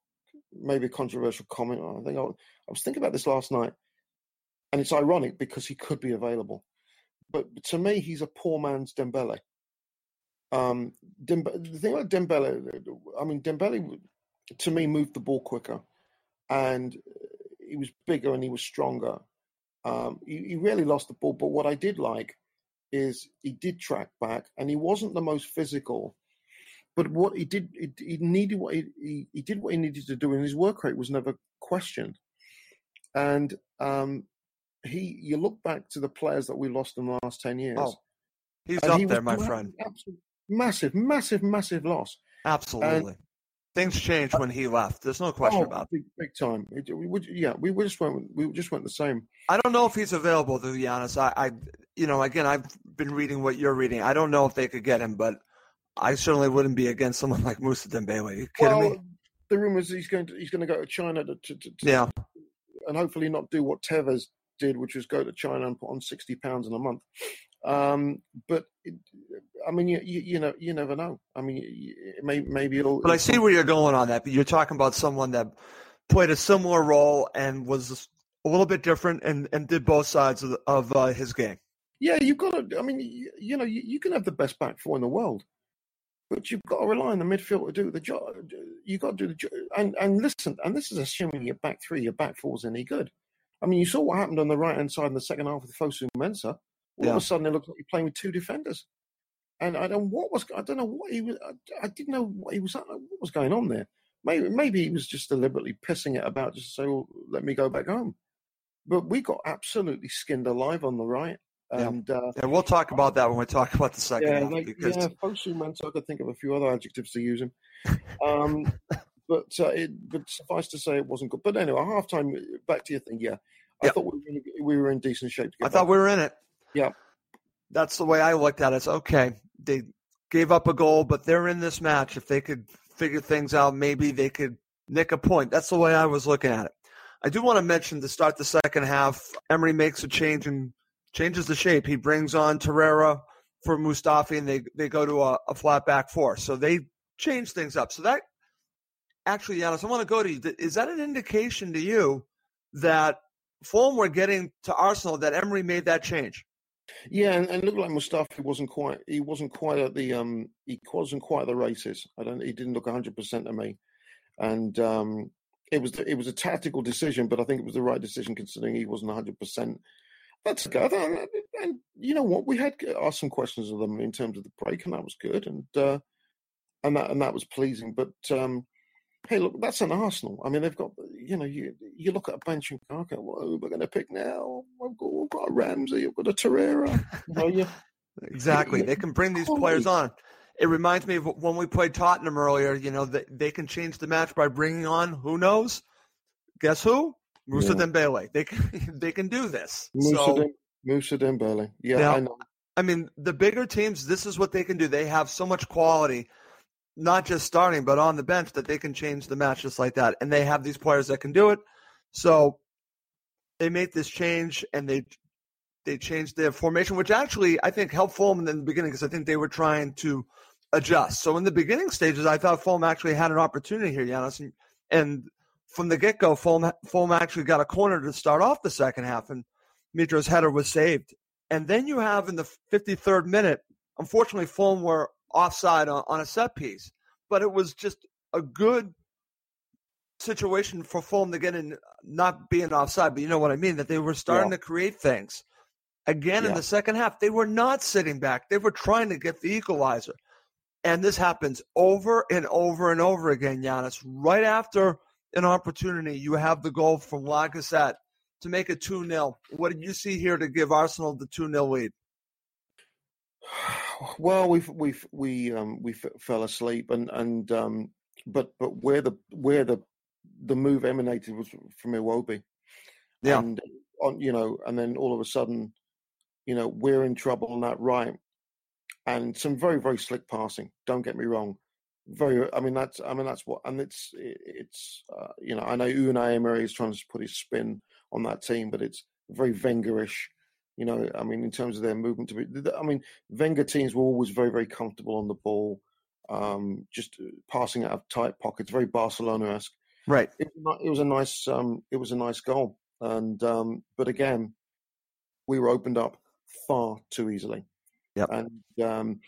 maybe a controversial comment. I think I, I was thinking about this last night and it's ironic because he could be available. But to me, he's a poor man's Dembele. Um, Dembe- the thing about Dembele, I mean, Dembele to me moved the ball quicker, and he was bigger and he was stronger. Um, he, he really lost the ball, but what I did like is he did track back, and he wasn't the most physical. But what he did, he, he needed what he, he, he did what he needed to do, and his work rate was never questioned. And um, he you look back to the players that we lost in the last ten years. Oh, he's up he there, my friend. Massive, massive, massive loss. Absolutely. And, Things changed when he left. There's no question oh, about it. Big, big time. It, we, yeah, we, we just went. We just went the same. I don't know if he's available. To be honest, I, I, you know, again, I've been reading what you're reading. I don't know if they could get him, but I certainly wouldn't be against someone [laughs] like Musa Dembele. Are you kidding well, me? The rumors he's going to he's going to go to China to, to, to yeah, and hopefully not do what Tevez did, which was go to China and put on sixty pounds in a month. Um, but it, I mean, you, you, you know, you never know. I mean, it may, maybe it'll. But I see where you're going on that. But you're talking about someone that played a similar role and was a little bit different and, and did both sides of, the, of uh, his game. Yeah, you've got to. I mean, you, you know, you, you, can have the best back four in the world, but you've got to rely on the midfield to do the job. You've got to do the job. And and listen, and this is assuming your back three, your back four is any good. I mean, you saw what happened on the right hand side in the second half with Fosu Mensah. All yeah. of a sudden, it looked like you're playing with two defenders. And I don't what was I don't know what he was. I, I didn't know what he was what was going on there. Maybe maybe he was just deliberately pissing it about just to say, "Well, let me go back home." But we got absolutely skinned alive on the right. And, yeah. Uh, and we'll talk about that when we talk about the second yeah, half. Like, because... Yeah, Fosu Mensah, I could think of a few other adjectives to use him. Um, [laughs] but uh, it, but suffice to say, it wasn't good. But anyway, half time. Back to your thing. Yeah, I thought we were, in, we were in decent shape. I thought we were in it. Yeah. That's the way I looked at it. It's okay. They gave up a goal, but they're in this match. If they could figure things out, maybe they could nick a point. That's the way I was looking at it. I do want to mention to start the second half, Emery makes a change and changes the shape. He brings on Torreira for Mustafi, and they they go to a, a flat back four. So they change things up. So that actually, Giannis, I want to go to you. Is that an indication to you that Fulham were getting to Arsenal that Emery made that change? Yeah, and, and looked like Mustafi wasn't quite he wasn't quite at the um he wasn't quite at the races. I don't he didn't look hundred percent to me. And um it was it was a tactical decision, but I think it was the right decision considering he wasn't hundred percent. That's good. And, and, you know what? We had asked some questions of them in terms of the break, and that was good, and uh, and that and that was pleasing. But um, hey, look, that's an Arsenal. I mean, they've got you know you you look at a bench and go, okay, well, who we're going to pick now? We've got, we've got a Ramsey, we've got a Torreira. You know, exactly. They can bring these players on it reminds me of when we played Tottenham earlier. You know, they, they can change the match by bringing on who knows? Guess who? Musa yeah. Dembele. They can [laughs] they can do this. Musa, so, Dem- Musa Dembele. Yeah, now, I know. I mean, the bigger teams, this is what they can do. They have so much quality, not just starting, but on the bench that they can change the match just like that. And they have these players that can do it. So they make this change and they they changed their formation, which actually I think helped Fulham in the beginning because I think they were trying to adjust. So in the beginning stages, I thought Fulham actually had an opportunity here, Giannis, and, and from the get go, Fulham, Fulham actually got a corner to start off the second half, and Mitro's header was saved. And then you have in the 53rd minute, unfortunately, Fulham were offside on, on a set piece, but it was just a good situation for Fulham to get in, not being offside, but you know what I mean, that they were starting yeah. to create things. Again, yeah. in the second half, they were not sitting back. They were trying to get the equalizer. And this happens over and over and over again, Giannis. Right after an opportunity, you have the goal from Lacazette to make it 2 0. What did you see here to give Arsenal the 2 0 lead? Well, we we we um we f- fell asleep, and and um, but but where the where the the move emanated was from Iwobi, yeah, and on you know, and then all of a sudden, you know, we're in trouble on that right, and some very very slick passing. Don't get me wrong. Very, I mean that's I mean that's what, and it's it's uh, you know I know Unai Emery is trying to put his spin on that team, but it's very Wengerish. You know, I mean in terms of their movement to be, I mean Wenger teams were always very very comfortable on the ball, um, just uh, passing out of tight pockets, very Barcelona esque. Right. It, it, was a nice um, it was a nice goal, and um, but again, we were opened up far too easily. Yep. And um,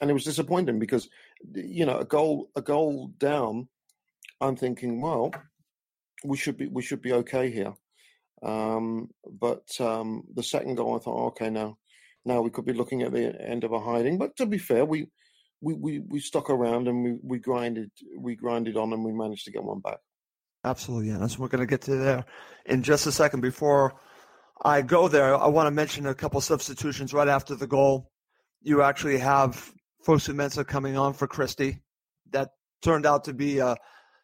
and it was disappointing because you know a goal a goal down. I'm thinking, well, we should be we should be okay here. Um, but um, the second goal, I thought, okay, now now we could be looking at the end of a hiding. But to be fair, we we we, we stuck around and we, we grinded we grinded on and we managed to get one back. Absolutely, yeah. That's we're going to get to there in just a second. Before I go there, I want to mention a couple substitutions right after the goal. You actually have Fosu-Mensah coming on for Christie. That turned out to be a,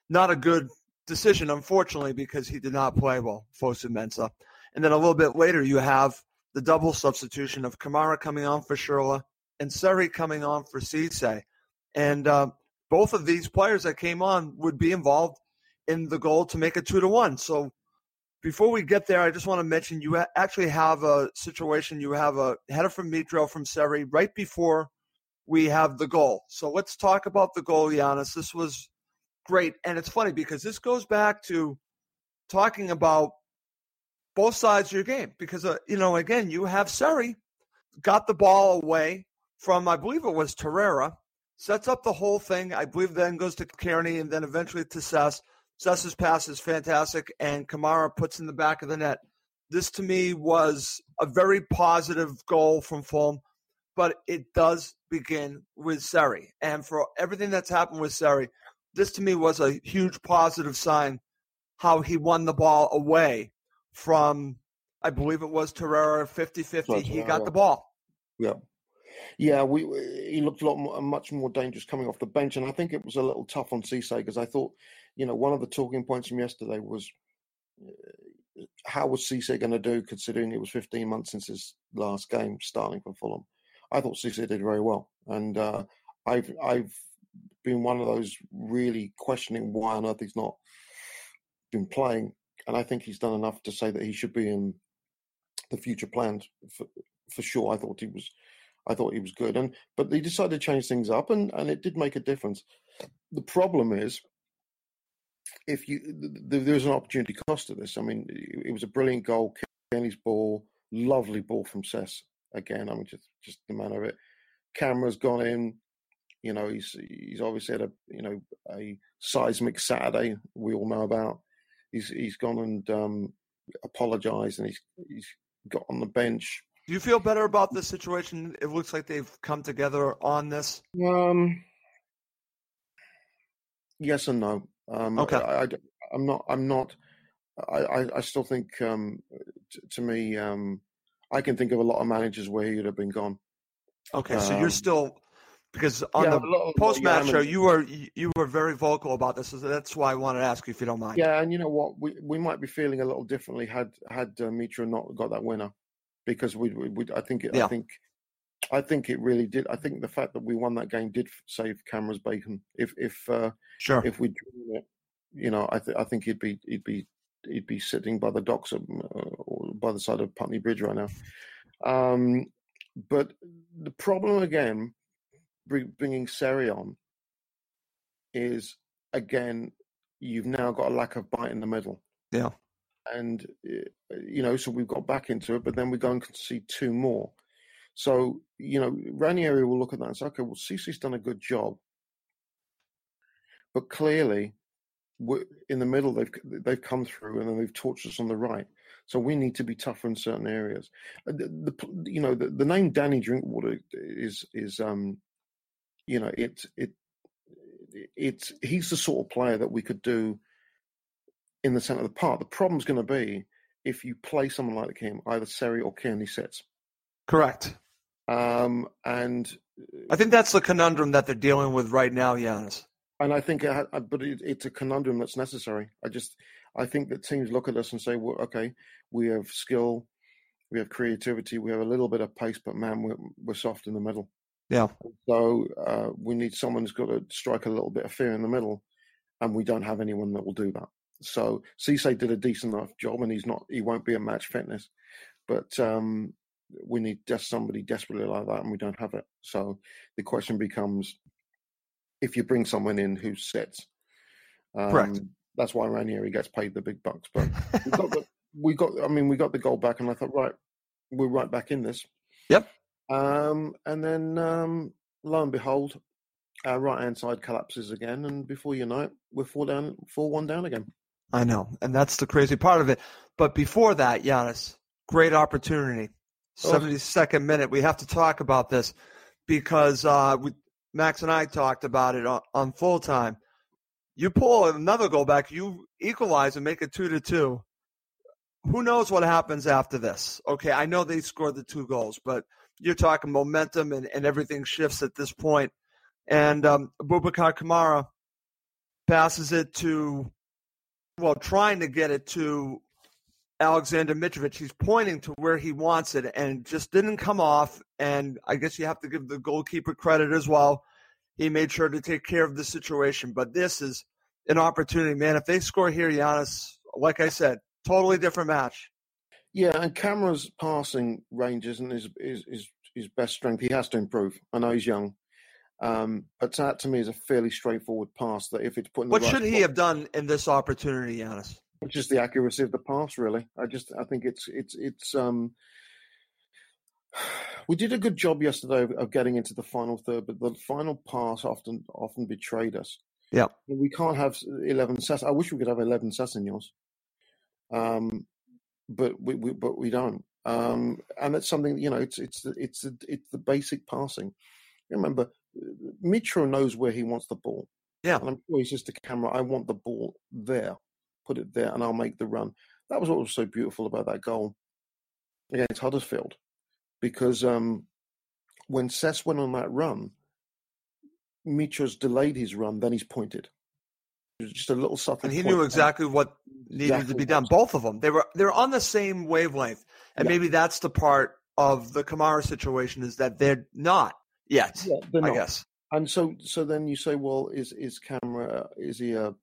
not a good decision, unfortunately, because he did not play well, Fosu-Mensah. And then a little bit later, you have the double substitution of Kamara coming on for Schürrle and Seri coming on for Cisse. And uh, both of these players that came on would be involved in the goal to make it two to one. So before we get there, I just want to mention you actually have a situation. You have a header from Mitro from Seri right before we have the goal. So let's talk about the goal, Giannis. This was great. And it's funny because this goes back to talking about both sides of your game. Because, uh, you know, again, you have Seri got the ball away from, I believe it was Torreira, sets up the whole thing. I believe then goes to Cairney and then eventually to Sess Sess's pass is fantastic, and Kamara puts in the back of the net. This to me was a very positive goal from Fulham, but it does begin with Seri. And for everything that's happened with Seri, this to me was a huge positive sign how he won the ball away from, I believe it was Torreira 50 50. He got the ball. Yeah. Yeah, we he looked a lot more, much more dangerous coming off the bench, and I think it was a little tough on Cisse because I thought you know, one of the talking points from yesterday was, uh, how was Cisse going to do considering it was 15 months since his last game starting for Fulham? I thought Cisse did very well, and uh, I've I've been one of those really questioning why on earth he's not been playing, and I think he's done enough to say that he should be in the future plans for for sure. I thought he was, I thought he was good, and but they decided to change things up, and and it did make a difference. The problem is if you there's an opportunity cost to this. I mean, it was a brilliant goal, Kenny's ball, lovely ball from Cess again. I mean, just just the man of it. Kamara's gone in. You know, he's he's obviously had a you know a seismic Saturday we all know about. He's he's gone and um, apologized and he's he's got on the bench. Do you feel better about the situation? It looks like they've come together on this. Um, yes and no. Um, okay. I, am not. I'm not. I, I, still think. Um, t- to me, um, I can think of a lot of managers where he'd have been gone. Okay, so you're um, still because on yeah, the post match show you were you were very vocal about this, so that's why I wanted to ask you if you don't mind. Yeah, and you know what, we we might be feeling a little differently had had uh, Mitro not got that winner, because we we, we I think it, yeah. I think I think it really did. I think the fact that we won that game did save Kamara's bacon. If if uh, sure if we drew it, you know, I th- I think he'd be he'd be he'd be sitting by the docks of, uh, by the side of Putney Bridge right now. Um, but the problem again, bringing Seri on, is again you've now got a lack of bite in the middle. Yeah, and uh, you know, so we've got back into it, but then we go and see two more. So, you know, Ranieri will look at that and say, okay, well, Cisse's done a good job. But clearly, in the middle, they've they've come through and then they've tortured us on the right. So we need to be tougher in certain areas. The, the you know the, the name Danny Drinkwater is is um you know it it it's he's the sort of player that we could do in the centre of the park. The problem's going to be if you play someone like him, either Seri or Cairney sets. Correct. Um, and I think that's the conundrum that they're dealing with right now, Giannis. And I think, it, but it, it's a conundrum that's necessary. I just, I think that teams look at us and say, well, okay, we have skill, we have creativity, we have a little bit of pace, but man, we're, we're soft in the middle. Yeah. So uh, we need someone who's got to strike a little bit of fear in the middle, and we don't have anyone that will do that. So Cisse did a decent enough job, and he's not, he won't be a match fitness, but um, we need just somebody desperately like that, and we don't have it. So the question becomes, if you bring someone in who sits, um, correct. That's why Ranieri gets paid the big bucks. But we got, [laughs] the, we got, I mean, we got the goal back, and I thought, right, we're right back in this. Yep. Um, and then um, lo and behold, our right hand side collapses again, and before you know it, we're four down, four one down again. I know, and that's the crazy part of it. But before that, Giannis, great opportunity. 72nd minute. We have to talk about this because uh, we, Max and I talked about it on, on full time. You pull another goal back, you equalize and make it two to two. Who knows what happens after this? Okay, I know they scored the two goals, but you're talking momentum and, and everything shifts at this point. And um, Boubacar Kamara passes it to, well, trying to get it to Alexander Mitrovic. He's pointing to where he wants it and just didn't come off. And I guess you have to give the goalkeeper credit as well. He made sure to take care of the situation. But this is an opportunity, man. If they score here, Giannis, like I said, totally different match. Yeah, and Kamara's passing range isn't his, his, his, his best strength. He has to improve. I know he's young. Um, but that to me is a fairly straightforward pass that if it's put in What right should he have done in this opportunity, Giannis? just the accuracy of the pass. Really, I just I think it's it's it's um. [sighs] We did a good job yesterday of, of getting into the final third, but the final pass often often betrayed us. Yeah, we can't have eleven sess. I wish we could have eleven sets in yours. um, but we, we but we don't. Um, and that's something you know. It's it's it's the, it's the basic passing. Remember, Mitro knows where he wants the ball. Yeah, and I'm sure he says to Kamara, "I want the ball there." put it there, and I'll make the run. That was what was so beautiful about that goal against Huddersfield, because um, when Cess went on that run, Mitro's delayed his run, then he's pointed. Just a little subtle. And he knew exactly what needed Exactly to be done. Both of them. They were they're on the same wavelength, and Yeah. maybe that's the part of the Kamara situation is that they're not yet. Yeah, they're I not. guess. And so, so then you say, well, is is Kamara is he a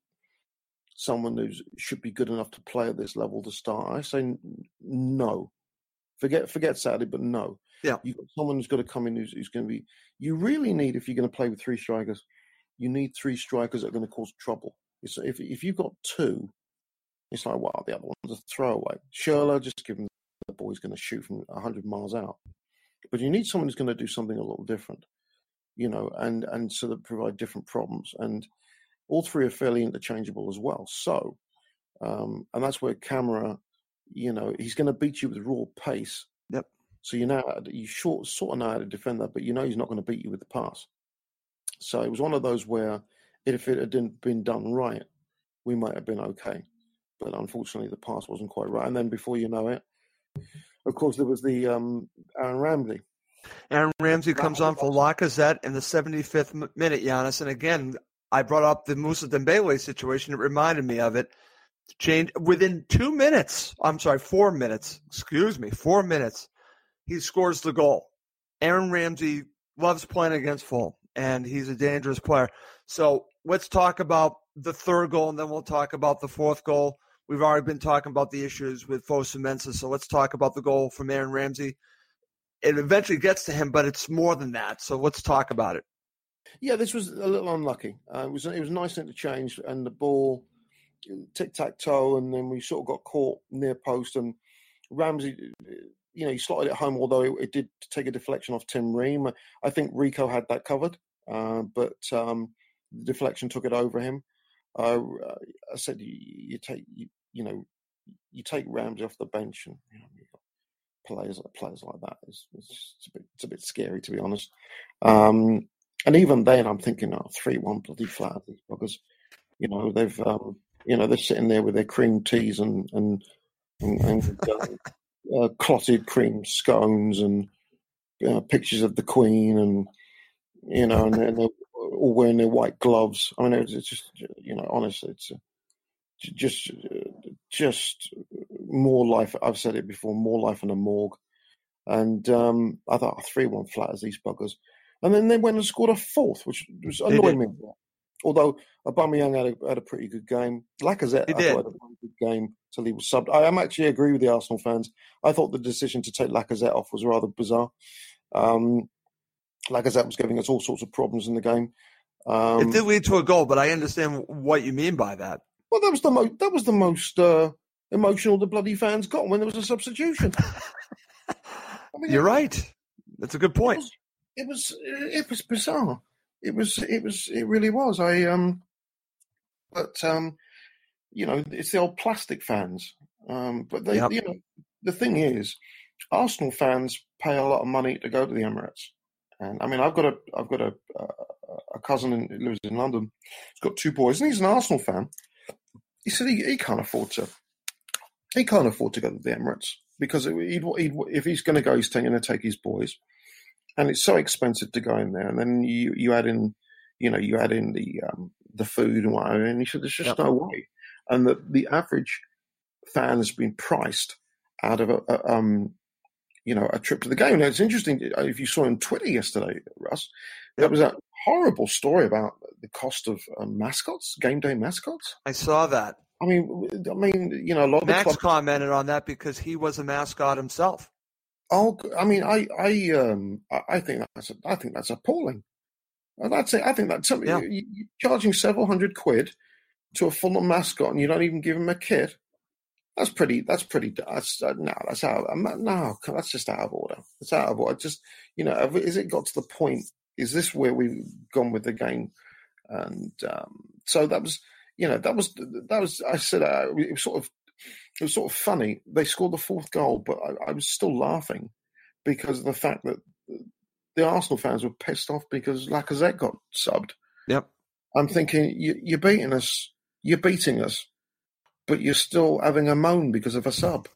someone who should be good enough to play at this level to start? I say no. Forget forget Saturday, but no. Yeah. You got someone who's got to come in who's, who's going to be. You really need if you're going to play with three strikers, you need three strikers that are going to cause trouble. It's, if if you've got two, it's like wow, the other one's a throwaway. Schürrle, just give him the boy's going to shoot from hundred miles out. But you need someone who's going to do something a little different you know, and and so that provide different problems. And all three are fairly interchangeable as well. So, um, and that's where Kamara, you know, he's going to beat you with raw pace. Yep. So you know you short sort of know how to defend that, but you know he's not going to beat you with the pass. So it was one of those where if it had been done right, we might have been okay. But unfortunately, the pass wasn't quite right. And then before you know it, of course, there was the um, Aaron Ramsey. Aaron Ramsey comes on for Lacazette in the 75th minute, Giannis. And again, I brought up the Musa Dembele situation. It reminded me of it. Change within two minutes. I'm sorry, four minutes. Excuse me, four minutes. He scores the goal. Aaron Ramsey loves playing against Fulham, and he's a dangerous player. So let's talk about the third goal, and then we'll talk about the fourth goal. We've already been talking about the issues with Fosu Mensah, so let's talk about the goal from Aaron Ramsey it eventually gets to him, but it's more than that. So let's talk about it. Yeah, this was a little unlucky. Uh, it was it was nice to change, and the ball tic tac toe, and then we sort of got caught near post, and Ramsey, you know, he slotted it home. Although it, it did take a deflection off Tim Ream, I think Rico had that covered, uh, but um, the deflection took it over him. Uh, I said you, you take you, you know you take Ramsey off the bench, and you know, players players like that. It's, it's, a bit it's a bit scary to be honest. Um, and even then, I'm thinking, oh, three one bloody flat because you know they've um, you know they're sitting there with their cream teas and and and, and uh, uh, clotted cream scones and uh, pictures of the Queen and you know and, and all wearing their white gloves. I mean, it's, just you know honestly, it's. Uh, just just more life. I've said it before, more life in a morgue. And um, I thought three one flat as these buggers. And then they went and scored a fourth, which was annoying me. Although Aubameyang had a, had a pretty good game, Lacazette He I did. thought had a good game till he was subbed. I am actually agree with the Arsenal fans. I thought the decision to take Lacazette off was rather bizarre. Um, Lacazette was giving us all sorts of problems in the game. Um, it did lead to a goal, but I understand what you mean by that. Well, that was the most that was the most uh, emotional the bloody fans got when there was a substitution. [laughs] I mean, You're right. That's a good point. It was it was bizarre. It was it was it really was. I um, but um, you know, it's the old plastic fans. Um, but they, Yep. you know, the thing is, Arsenal fans pay a lot of money to go to the Emirates. And I mean, I've got a I've got a a, cousin in, who lives in London. He's got two boys, and he's an Arsenal fan. He said he, he can't afford to he can't afford to go to the Emirates because he'd, he'd, if he's going to go, he's going to take his boys, and it's so expensive to go in there. And then you you add in, you know, you add in the um, the food and whatever, and he said there's just Yep. no way. And the the average fan has been priced out of a, a um, you know, a trip to the game. Now it's interesting uh, if you saw on Twitter yesterday, Russ, there was a horrible story about the cost of um, mascots, game day mascots. I saw that. I mean, I mean, you know, a lot of Max clubs commented on that because he was a mascot himself. Oh, I mean, I, I, um, I think that's, I think that's appalling. And that's it. I think that's something. Yeah. You're charging several hundred quid to a Fulham mascot, and you don't even give him a kit. That's pretty. That's pretty. That's uh, no. That's out. I'm no, that's just out of order. It's out of order. Just you know, is it got to the point? Is this where we've gone with the game? And um, so that was, you know, that was that was. I said uh, it was sort of it was sort of funny. They scored the fourth goal, but I, I was still laughing because of the fact that the Arsenal fans were pissed off because Lacazette got subbed. Yep. I'm thinking you, you're beating us, you're beating us, but you're still having a moan because of a sub.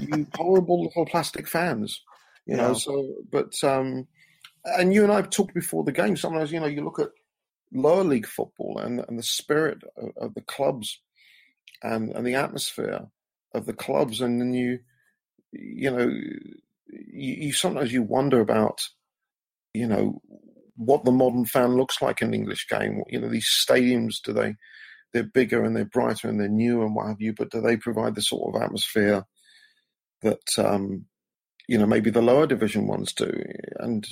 you [laughs] horrible little plastic fans, you know. So, but um, and you and I have talked before the game. Sometimes you know you look at lower league football and and the spirit of, of the clubs and and the atmosphere of the clubs, and then you you know you, you sometimes you wonder about you know what the modern fan looks like in an English game. You know these stadiums do they they're bigger and they're brighter and they're new and what have you, but do they provide the sort of atmosphere that um, you know maybe the lower division ones do? And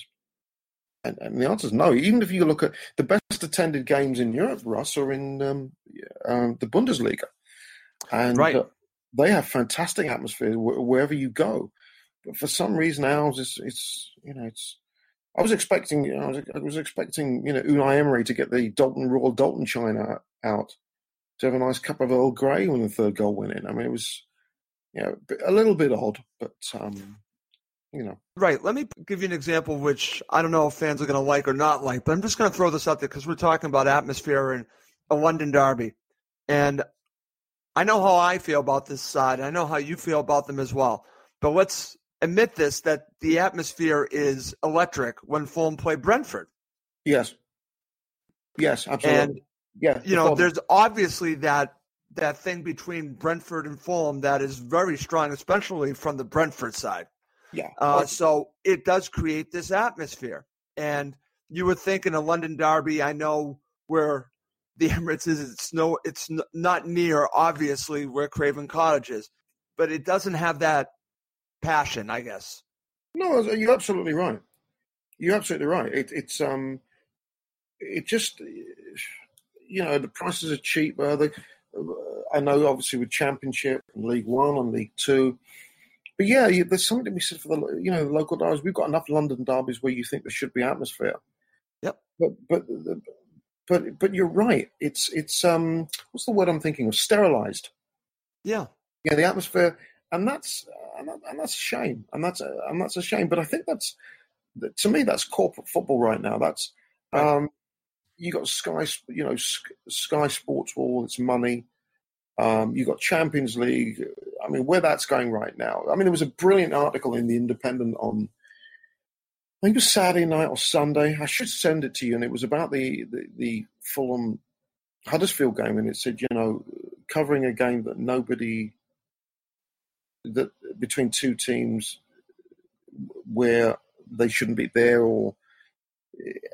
and, and, the answer is no. Even if you look at the best attended games in Europe, Russ, are in um, uh, the Bundesliga, and right. uh, they have fantastic atmosphere wh- wherever you go. But for some reason, ours is it's you know it's. I was expecting you know, I, was, I was expecting you know Unai Emery to get the Doulton Royal Doulton China out to have a nice cup of Earl Grey when the third goal went in. I mean, it was you know a little bit odd, but um, you know. Right. Let me give you an example, which I don't know if fans are going to like or not like, but I'm just going to throw this out there because we're talking about atmosphere in a London derby. And I know how I feel about this side. I know how you feel about them as well. But let's admit this that the atmosphere is electric when Fulham play Brentford. Yes. Yes, absolutely. And, yeah, you know, there's obviously that that thing between Brentford and Fulham that is very strong, especially from the Brentford side. Yeah. Uh, so it does create this atmosphere. And you would think in a London derby, I know where the [laughs] Emirates is, it's no, it's n- not near, obviously, where Craven Cottage is, but it doesn't have that passion, I guess. No, you're absolutely right. You're absolutely right. It, it's um, it just, you know, the prices are cheaper. They, I know, obviously, with Championship and League One and League Two, but yeah, you, there's something to be said for the you know the local derbies. We've got enough London derbies where you think there should be atmosphere. Yep. But but but but you're right. It's it's um what's the word I'm thinking of? Sterilized. Yeah. Yeah, the atmosphere, and that's and, that, and that's a shame, and that's a, and that's a shame. But I think that's to me that's corporate football right now. That's um you got Sky, you know Sky Sports Wall. It's money. Um, you got Champions League. I mean, where that's going right now. I mean, there was a brilliant article in the Independent on, I think it was Saturday night or Sunday. I should send it to you, and it was about the the, the Fulham Huddersfield game, and it said, you know, covering a game that nobody that between two teams where they shouldn't be there or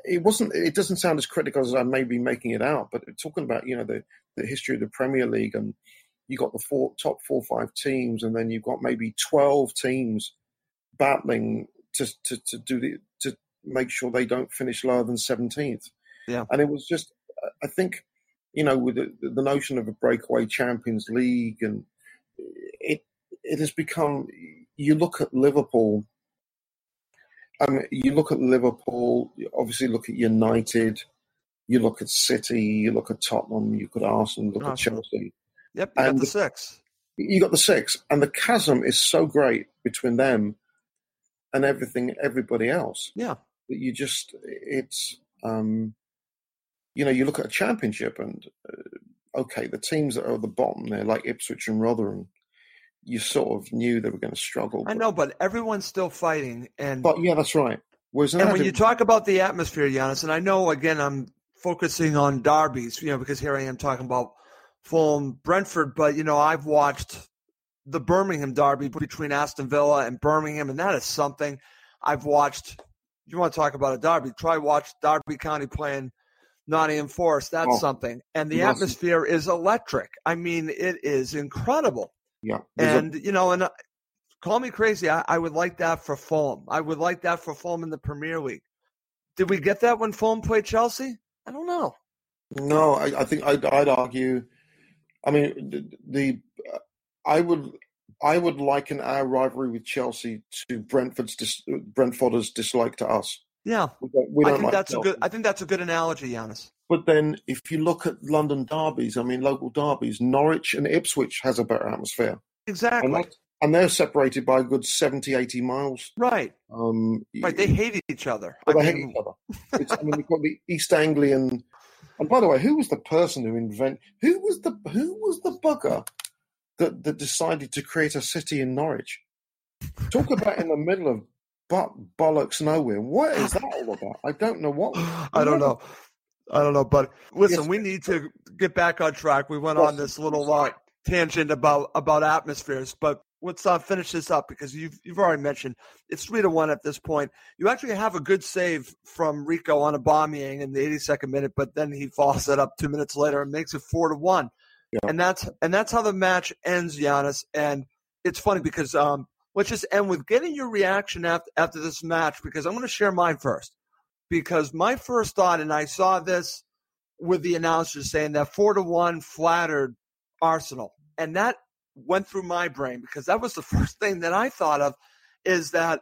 it wasn't it doesn't sound as critical as I may be making it out, but talking about, you know, the, the history of the Premier League and you got the four top four five teams and then you've got maybe twelve teams battling to to, to do the to make sure they don't finish lower than seventeenth. Yeah. And it was just I think, you know, with the, the notion of a breakaway Champions League and it it has become you look at Liverpool I mean, you look at Liverpool, you obviously look at United, you look at City, you look at Tottenham, you could Arsenal, look Arsenal. at Chelsea. Yep. You And got the the- six. You got the six, and the chasm is so great between them and everything, everybody else. Yeah. That you just, it's, um, you know, you look at a championship, and uh, okay, the teams that are at the bottom there, like Ipswich and Rotherham, you sort of knew they were going to struggle. I know, but everyone's still fighting. And But yeah, that's right. Whereas and when you talk about the atmosphere, Giannis, and I know again I'm focusing on derbies, you know, because here I am talking about Fulham, Brentford, but you know I've watched the Birmingham derby between Aston Villa and Birmingham, and that is something I've watched. You want to talk about a derby? Try watch Derby County playing Nottingham Forest. That's Oh, something, and the atmosphere is electric. I mean, it is incredible. Yeah, there's a- And you know, and uh, call me crazy, I, I would like that for Fulham. I would like that for Fulham in the Premier League. Did we get that when Fulham played Chelsea? I don't know. No, I, I think I'd, I'd argue. I mean, the, the uh, I would I would liken our rivalry with Chelsea to Brentford's dis, Brentford's dislike to us. Yeah, We don't, we I don't think like that's a good. I think that's a good analogy, Giannis. But then, if you look at London derbies, I mean, local derbies, Norwich and Ipswich has a better atmosphere, Exactly. that, and they're separated by a good 70, 80 miles. Right. Um, Right. They hate each other. I they hate each other. It's, I mean, you've got the East Anglian. And by the way, who was the person who invent? Who was the who was the bugger that that decided to create a city in Norwich? Talk about in the middle of but bollocks nowhere. What is that all [sighs] about? I don't know what. I don't know. I don't know. But listen, Yes. we need to get back on track. We went Yes. on this little uh, tangent about about atmospheres, but let's uh, finish this up because you've you've already mentioned it's three to one at this point. You actually have a good save from Rico on Aubameyang in the 82nd minute, but then he follows it up two minutes later and makes it four to one. Yeah. And that's and that's how the match ends, Giannis. And it's funny because um, let's just end with getting your reaction after after this match because I'm going to share mine first. Because my first thought, and I saw this with the announcers saying that four to one flattered Arsenal, and that went through my brain because that was the [laughs] first thing that I thought of is that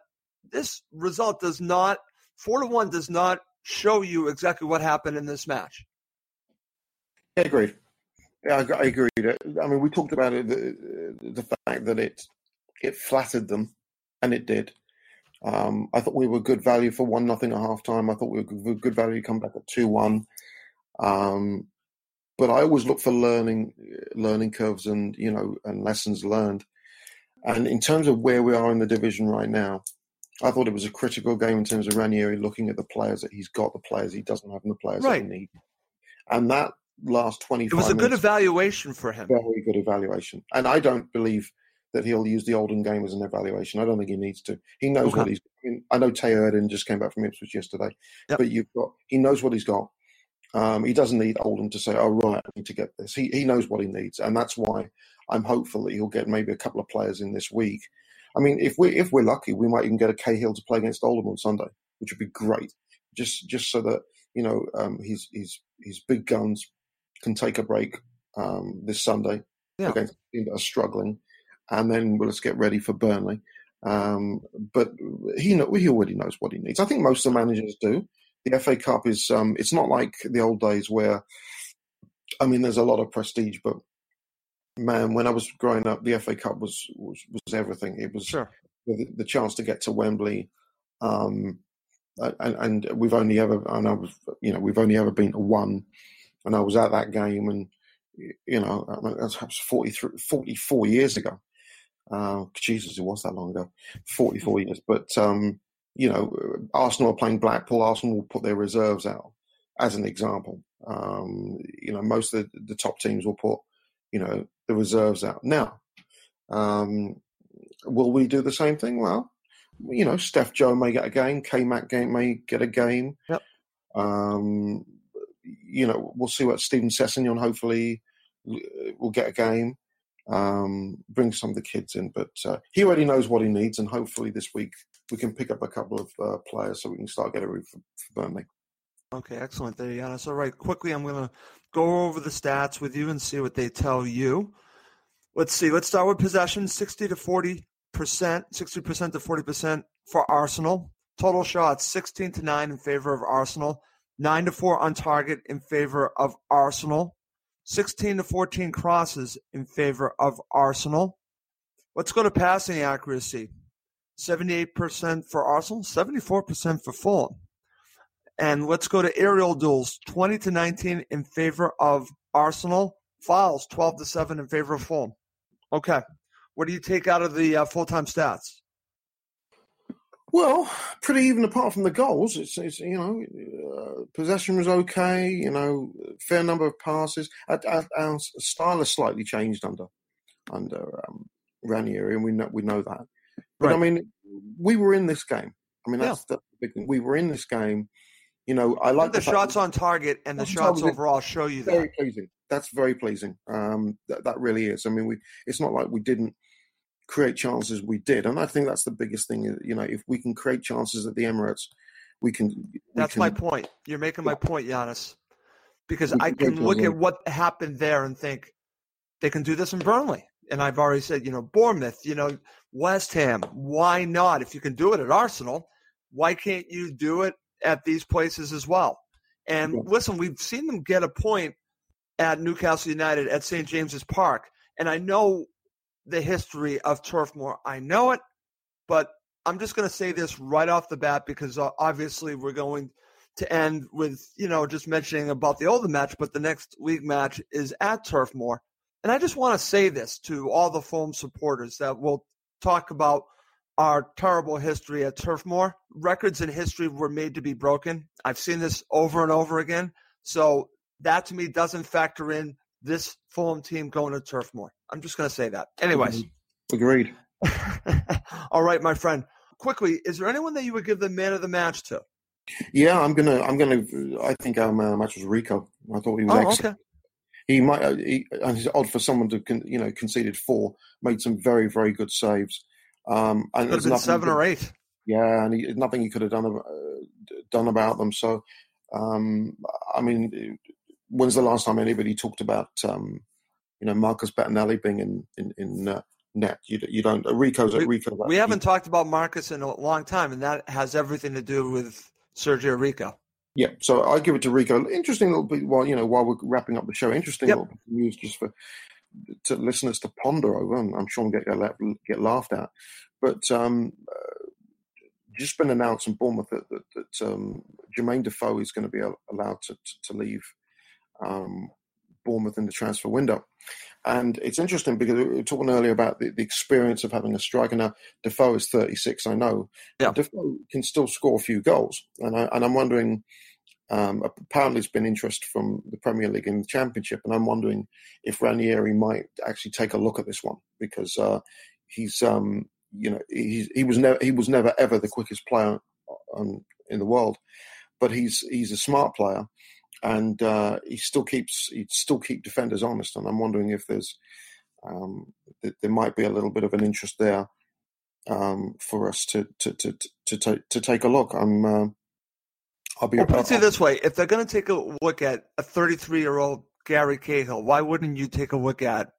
this result does not four to one does not show you exactly what happened in this match. I agree. Yeah, I, agree. I mean, we talked about it, the, the fact that it it flattered them, and it did. Um, I thought we were good value for one nothing at half time. I thought we were good value to come back at two one. Um, but I always look for learning learning curves and you know and lessons learned. And in terms of where we are in the division right now, I thought it was a critical game in terms of Ranieri looking at the players that he's got, the players he doesn't have, and the players right. that he needs. And that last twenty. It was a good evaluation for him. Very good evaluation, and I don't believe that he'll use the Oldham game as an evaluation. I don't think he needs to. He knows okay. what he's. I, mean, I know Tayo Edun just came back from Ipswich yesterday, yep. but you've got he knows what he's got. Um, he doesn't need Oldham to say, "Oh right, I need to get this." He he knows what he needs, and that's why I'm hopeful that he'll get maybe a couple of players in this week. I mean, if we if we're lucky, we might even get a Cahill to play against Oldham on Sunday, which would be great. Just just so that you know um, his his his big guns can take a break um, this Sunday yeah. against team that are struggling, and then let's get ready for Burnley. Um, but he know, he already knows what he needs. I think most of the managers do the FA Cup is um, it's not like the old days where I mean there's a lot of prestige, but man, when I was growing up, the FA Cup was was, was everything. It was sure. the, the chance to get to Wembley, um, and, and, we've only ever and I was you know we've only ever been to one, and I was at that game, and you know that was 43, 44 years ago. Uh, Jesus, it was that long ago, forty four years. But um, you know, Arsenal are playing Blackpool. Arsenal will put their reserves out, as an example. Um, you know, most of the, the, top teams will put, you know, the reserves out. Now, um, will we do the same thing? Well, you know, Steph Joe may get a game. K Mac game may get a game. Yep. Um, you know, we'll see what Steven Sessegnon hopefully will get a game. Um, bring some of the kids in, but uh, he already knows what he needs, and hopefully this week we can pick up a couple of uh, players so we can start getting ready for, for Burnley. Okay, excellent there, Giannis. All right, quickly, I'm going to go over the stats with you and see what they tell you. Let's see. Let's start with possession 60 to 40%, 60% to 40% for Arsenal. Total shots 16 to 9 in favor of Arsenal, 9 to 4 on target in favor of Arsenal, 16 to 14 crosses in favor of Arsenal. Let's go to passing accuracy. 78% for Arsenal, 74% for Fulham. And let's go to aerial duels 20 to 19 in favor of Arsenal, fouls 12 to 7 in favor of Fulham. Okay. What do you take out of the uh, full time stats? Well, pretty even apart from the goals. It's, it's you know, uh, possession was okay. You know, fair number of passes. Our, our, our style has slightly changed under under um, Ranieri, and we know we know that. But right. I mean, we were in this game. I mean, that's yeah. the big thing. We were in this game. You know, I like the, the shots on target and the shots overall show you very that. pleasing. That's very pleasing. Um, that, that really is. I mean, we. It's not like we didn't create chances. We did, and I think that's the biggest thing. You know, if we can create chances at the Emirates, we can. We that's can, my point. You're making my point, Giannis. Because I can look at what happened there and think they can do this in Burnley and I've already said, you know, Bournemouth, you know, West Ham. Why not? If you can do it at Arsenal, why can't you do it at these places as well? And yeah. listen, we've seen them get a point at Newcastle United at St. James's Park, and I know the history of Turf Moor. I know it, but I'm just going to say this right off the bat because uh, obviously we're going to end with you know just mentioning about the older match, but the next league match is at Turf Moor. And I just want to say this to all the Fulham supporters that will talk about our terrible history at Turf Moor. Records in history were made to be broken. I've seen this over and over again. So that to me doesn't factor in this Fulham team going to Turf Moor. I'm just going to say that. Anyways. Agreed. [laughs] All right, my friend. Quickly, is there anyone that you would give the man of the match to? Yeah, I'm gonna. I'm gonna. I think our man of the match was Rico. I thought he was Oh, excellent. okay. He might. uh, He, and it's odd for someone to, con, you know, conceded four, made some very, very good saves. Um, and Could have been seven or eight. Yeah, and he, nothing he could have done uh, done about them. So, um, I mean, when's the last time anybody talked about, um, you know, Marcus Bettinelli being in in, in uh, net? You, you don't. uh, Rico's We, Rico's we haven't talked about Marcus in a long time, and that has everything to do with Sergio Rico. Yeah, so I give it to Rico. Interesting little bit while you know while we're wrapping up the show. Interesting Yep. little bit news just for to listeners to ponder over, and I'm sure we'll get get, get laughed at. But um, uh, just been announced in Bournemouth that, that, that um, Jermaine Defoe is going to be allowed to to, to leave um, Bournemouth in the transfer window. And it's interesting because we were talking earlier about the, the experience of having a striker. Now, Defoe is 36, I know. Yeah. Defoe can still score a few goals. And, I, and I'm wondering, um, apparently there's been interest from the Premier League and the Championship. And I'm wondering if Ranieri might actually take a look at this one because uh, he's, um, you know, he's, he was never he was never ever the quickest player um, in the world, but he's he's a smart player and uh, he still keeps he still keep defenders honest. And I'm wondering if there's um, th- there might be a little bit of an interest there um, for us to to to to, to, to take a look. I'm uh, I'll be Well, put it to you this way: if they're going to take a look at a 33-year-old Gary Cahill, why wouldn't you take a look at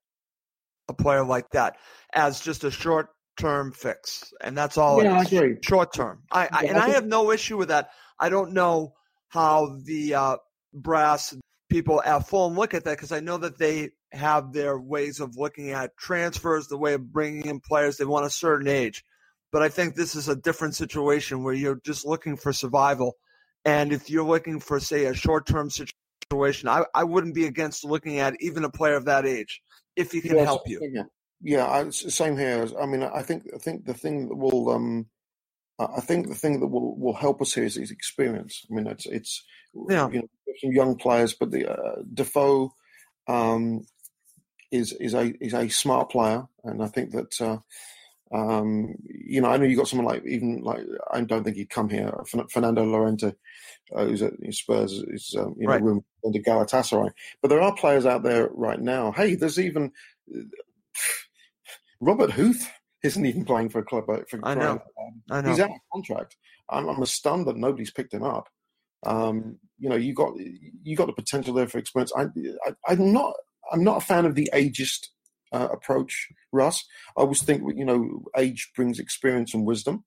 a player like that as just a short-term fix? And that's all. Yeah, I agree. Short-term. I, I Yeah, and I I have no issue with that. I don't know how the uh, brass people at Fulham look at that because I know that they have their ways of looking at transfers, the way of bringing in players. They want a certain age, but I think this is a different situation where you're just looking for survival. And if you're looking for, say, a short-term situation, I, I wouldn't be against looking at even a player of that age if he can Yeah, help you. here. Yeah, I, same here. I mean, I think I think the thing that will um, I I think the thing that will, will help us here is, is experience. I mean, it's it's Yeah. you know some young players, but the uh, Defoe um, is is a is a smart player, and I think that uh, um, you know I know you got someone like even like I don't think he'd come here. Fer- Fernando Llorente, uh, who's at Spurs, is um, you know Right. room under Galatasaray. But there are players out there right now. Hey, there's even Robert Huth isn't even playing for a club. uh, For I know. I know. He's out of contract. I'm, I'm stunned that nobody's picked him up. Um, you know, you got you got the potential there for experience. I, I, I'm not I'm not a fan of the ageist uh, approach, Russ. I always think you know age brings experience and wisdom,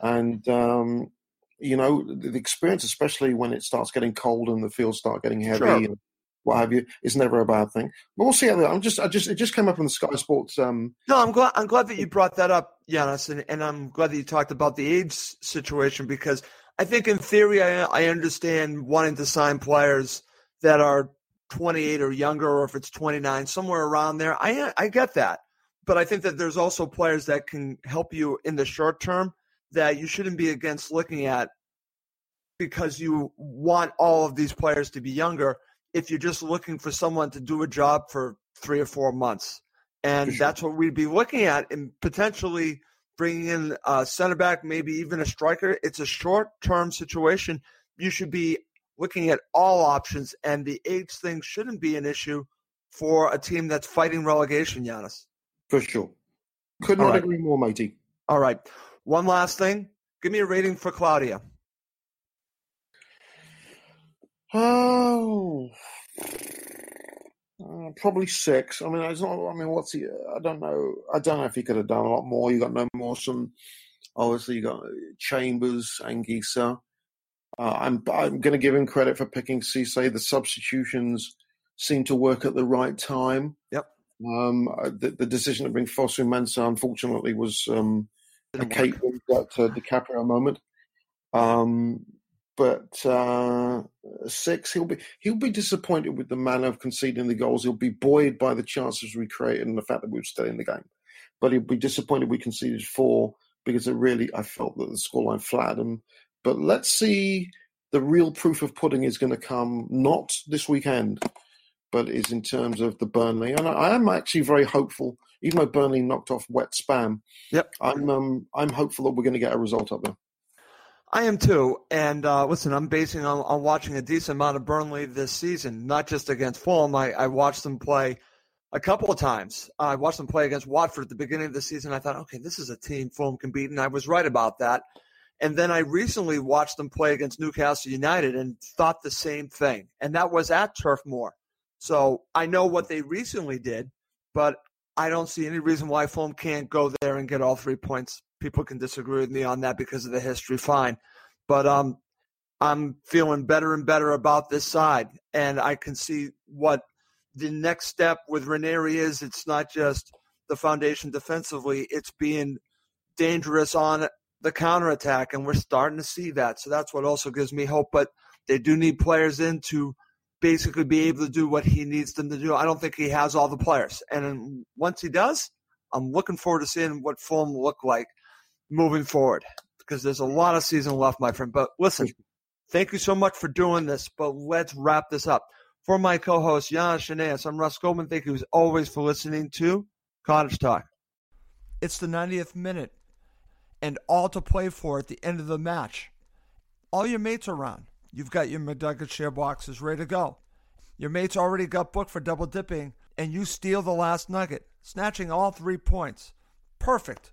and um, you know the, the experience, especially when it starts getting cold and the fields start getting heavy Sure. and what have you, is never a bad thing. But we'll see how. that- I'm just I just it just came up on the Sky Sports. Um, No, I'm glad. I'm glad that you brought that up, Giannis, and, and I'm glad that you talked about the age situation because I think, in theory, I, I understand wanting to sign players that are 28 or younger, or if it's 29, somewhere around there. I I get that, but I think that there's also players that can help you in the short term that you shouldn't be against looking at because you want all of these players to be younger. If you're just looking for someone to do a job for three or four months and sure. that's what we'd be looking at, and potentially bringing in a center back, maybe even a striker. It's a short-term situation. You should be looking at all options, and the age thing shouldn't be an issue for a team that's fighting relegation, Giannis. for sure. Could not right. agree more, matey. All right, one last thing. Give me a rating for Claudio. Oh, uh, probably six. I mean, it's not. I mean, what's he? I don't know. I don't know if he could have done a lot more. You got no Mawson. Obviously, you got Chambers, Anguissa. Uh, I'm I'm going to give him credit for picking Cisse. The substitutions seem to work at the right time. Yep. Um, uh, the, the decision to bring Fosu Mensah, unfortunately, was um, a Kate Winslet to DiCaprio moment. Um, but uh, six, he'll be he'll be disappointed with the manner of conceding the goals. He'll be buoyed by the chances we created and the fact that we were still in the game. But he'll be disappointed we conceded four because it really I felt that the scoreline flattered him. But let's see. The real proof of pudding is going to come not this weekend, but is in terms of the Burnley. And I, I am actually very hopeful, even though Burnley knocked off Wet Spam. Yep. I'm um, I'm hopeful that we're going to get a result up there. I am too. And uh, listen, I'm basing on, on watching a decent amount of Burnley this season, not just against Fulham. I, I watched them play a couple of times. I watched them play against Watford at the beginning of the season. I thought, okay, this is a team Fulham can beat, and I was right about that. And then I recently watched them play against Newcastle United and thought the same thing. And that was at Turf Moor. So I know what they recently did, but I don't see any reason why Fulham can't go there and get all three points. People can disagree with me on that because of the history, fine. But um, I'm feeling better and better about this side. And I can see what the next step with Ranieri is. It's not just the foundation defensively, it's being dangerous on the counterattack. And we're starting to see that. So that's what also gives me hope. But they do need players in to basically be able to do what he needs them to do. I don't think he has all the players. And once he does, I'm looking forward to seeing what Fulham look like moving forward because there's a lot of season left, my friend. But listen, thank you so much for doing this. But let's wrap this up. For my co-host, Jan Shaneas, I'm Russ Goldman. Thank you as always for listening to Cottage Talk. It's the 90th minute and all to play for at the end of the match. All your mates are around. You've got your McNugget share boxes ready to go. Your mates already got booked for double dipping, and you steal the last nugget, snatching all three points. Perfect.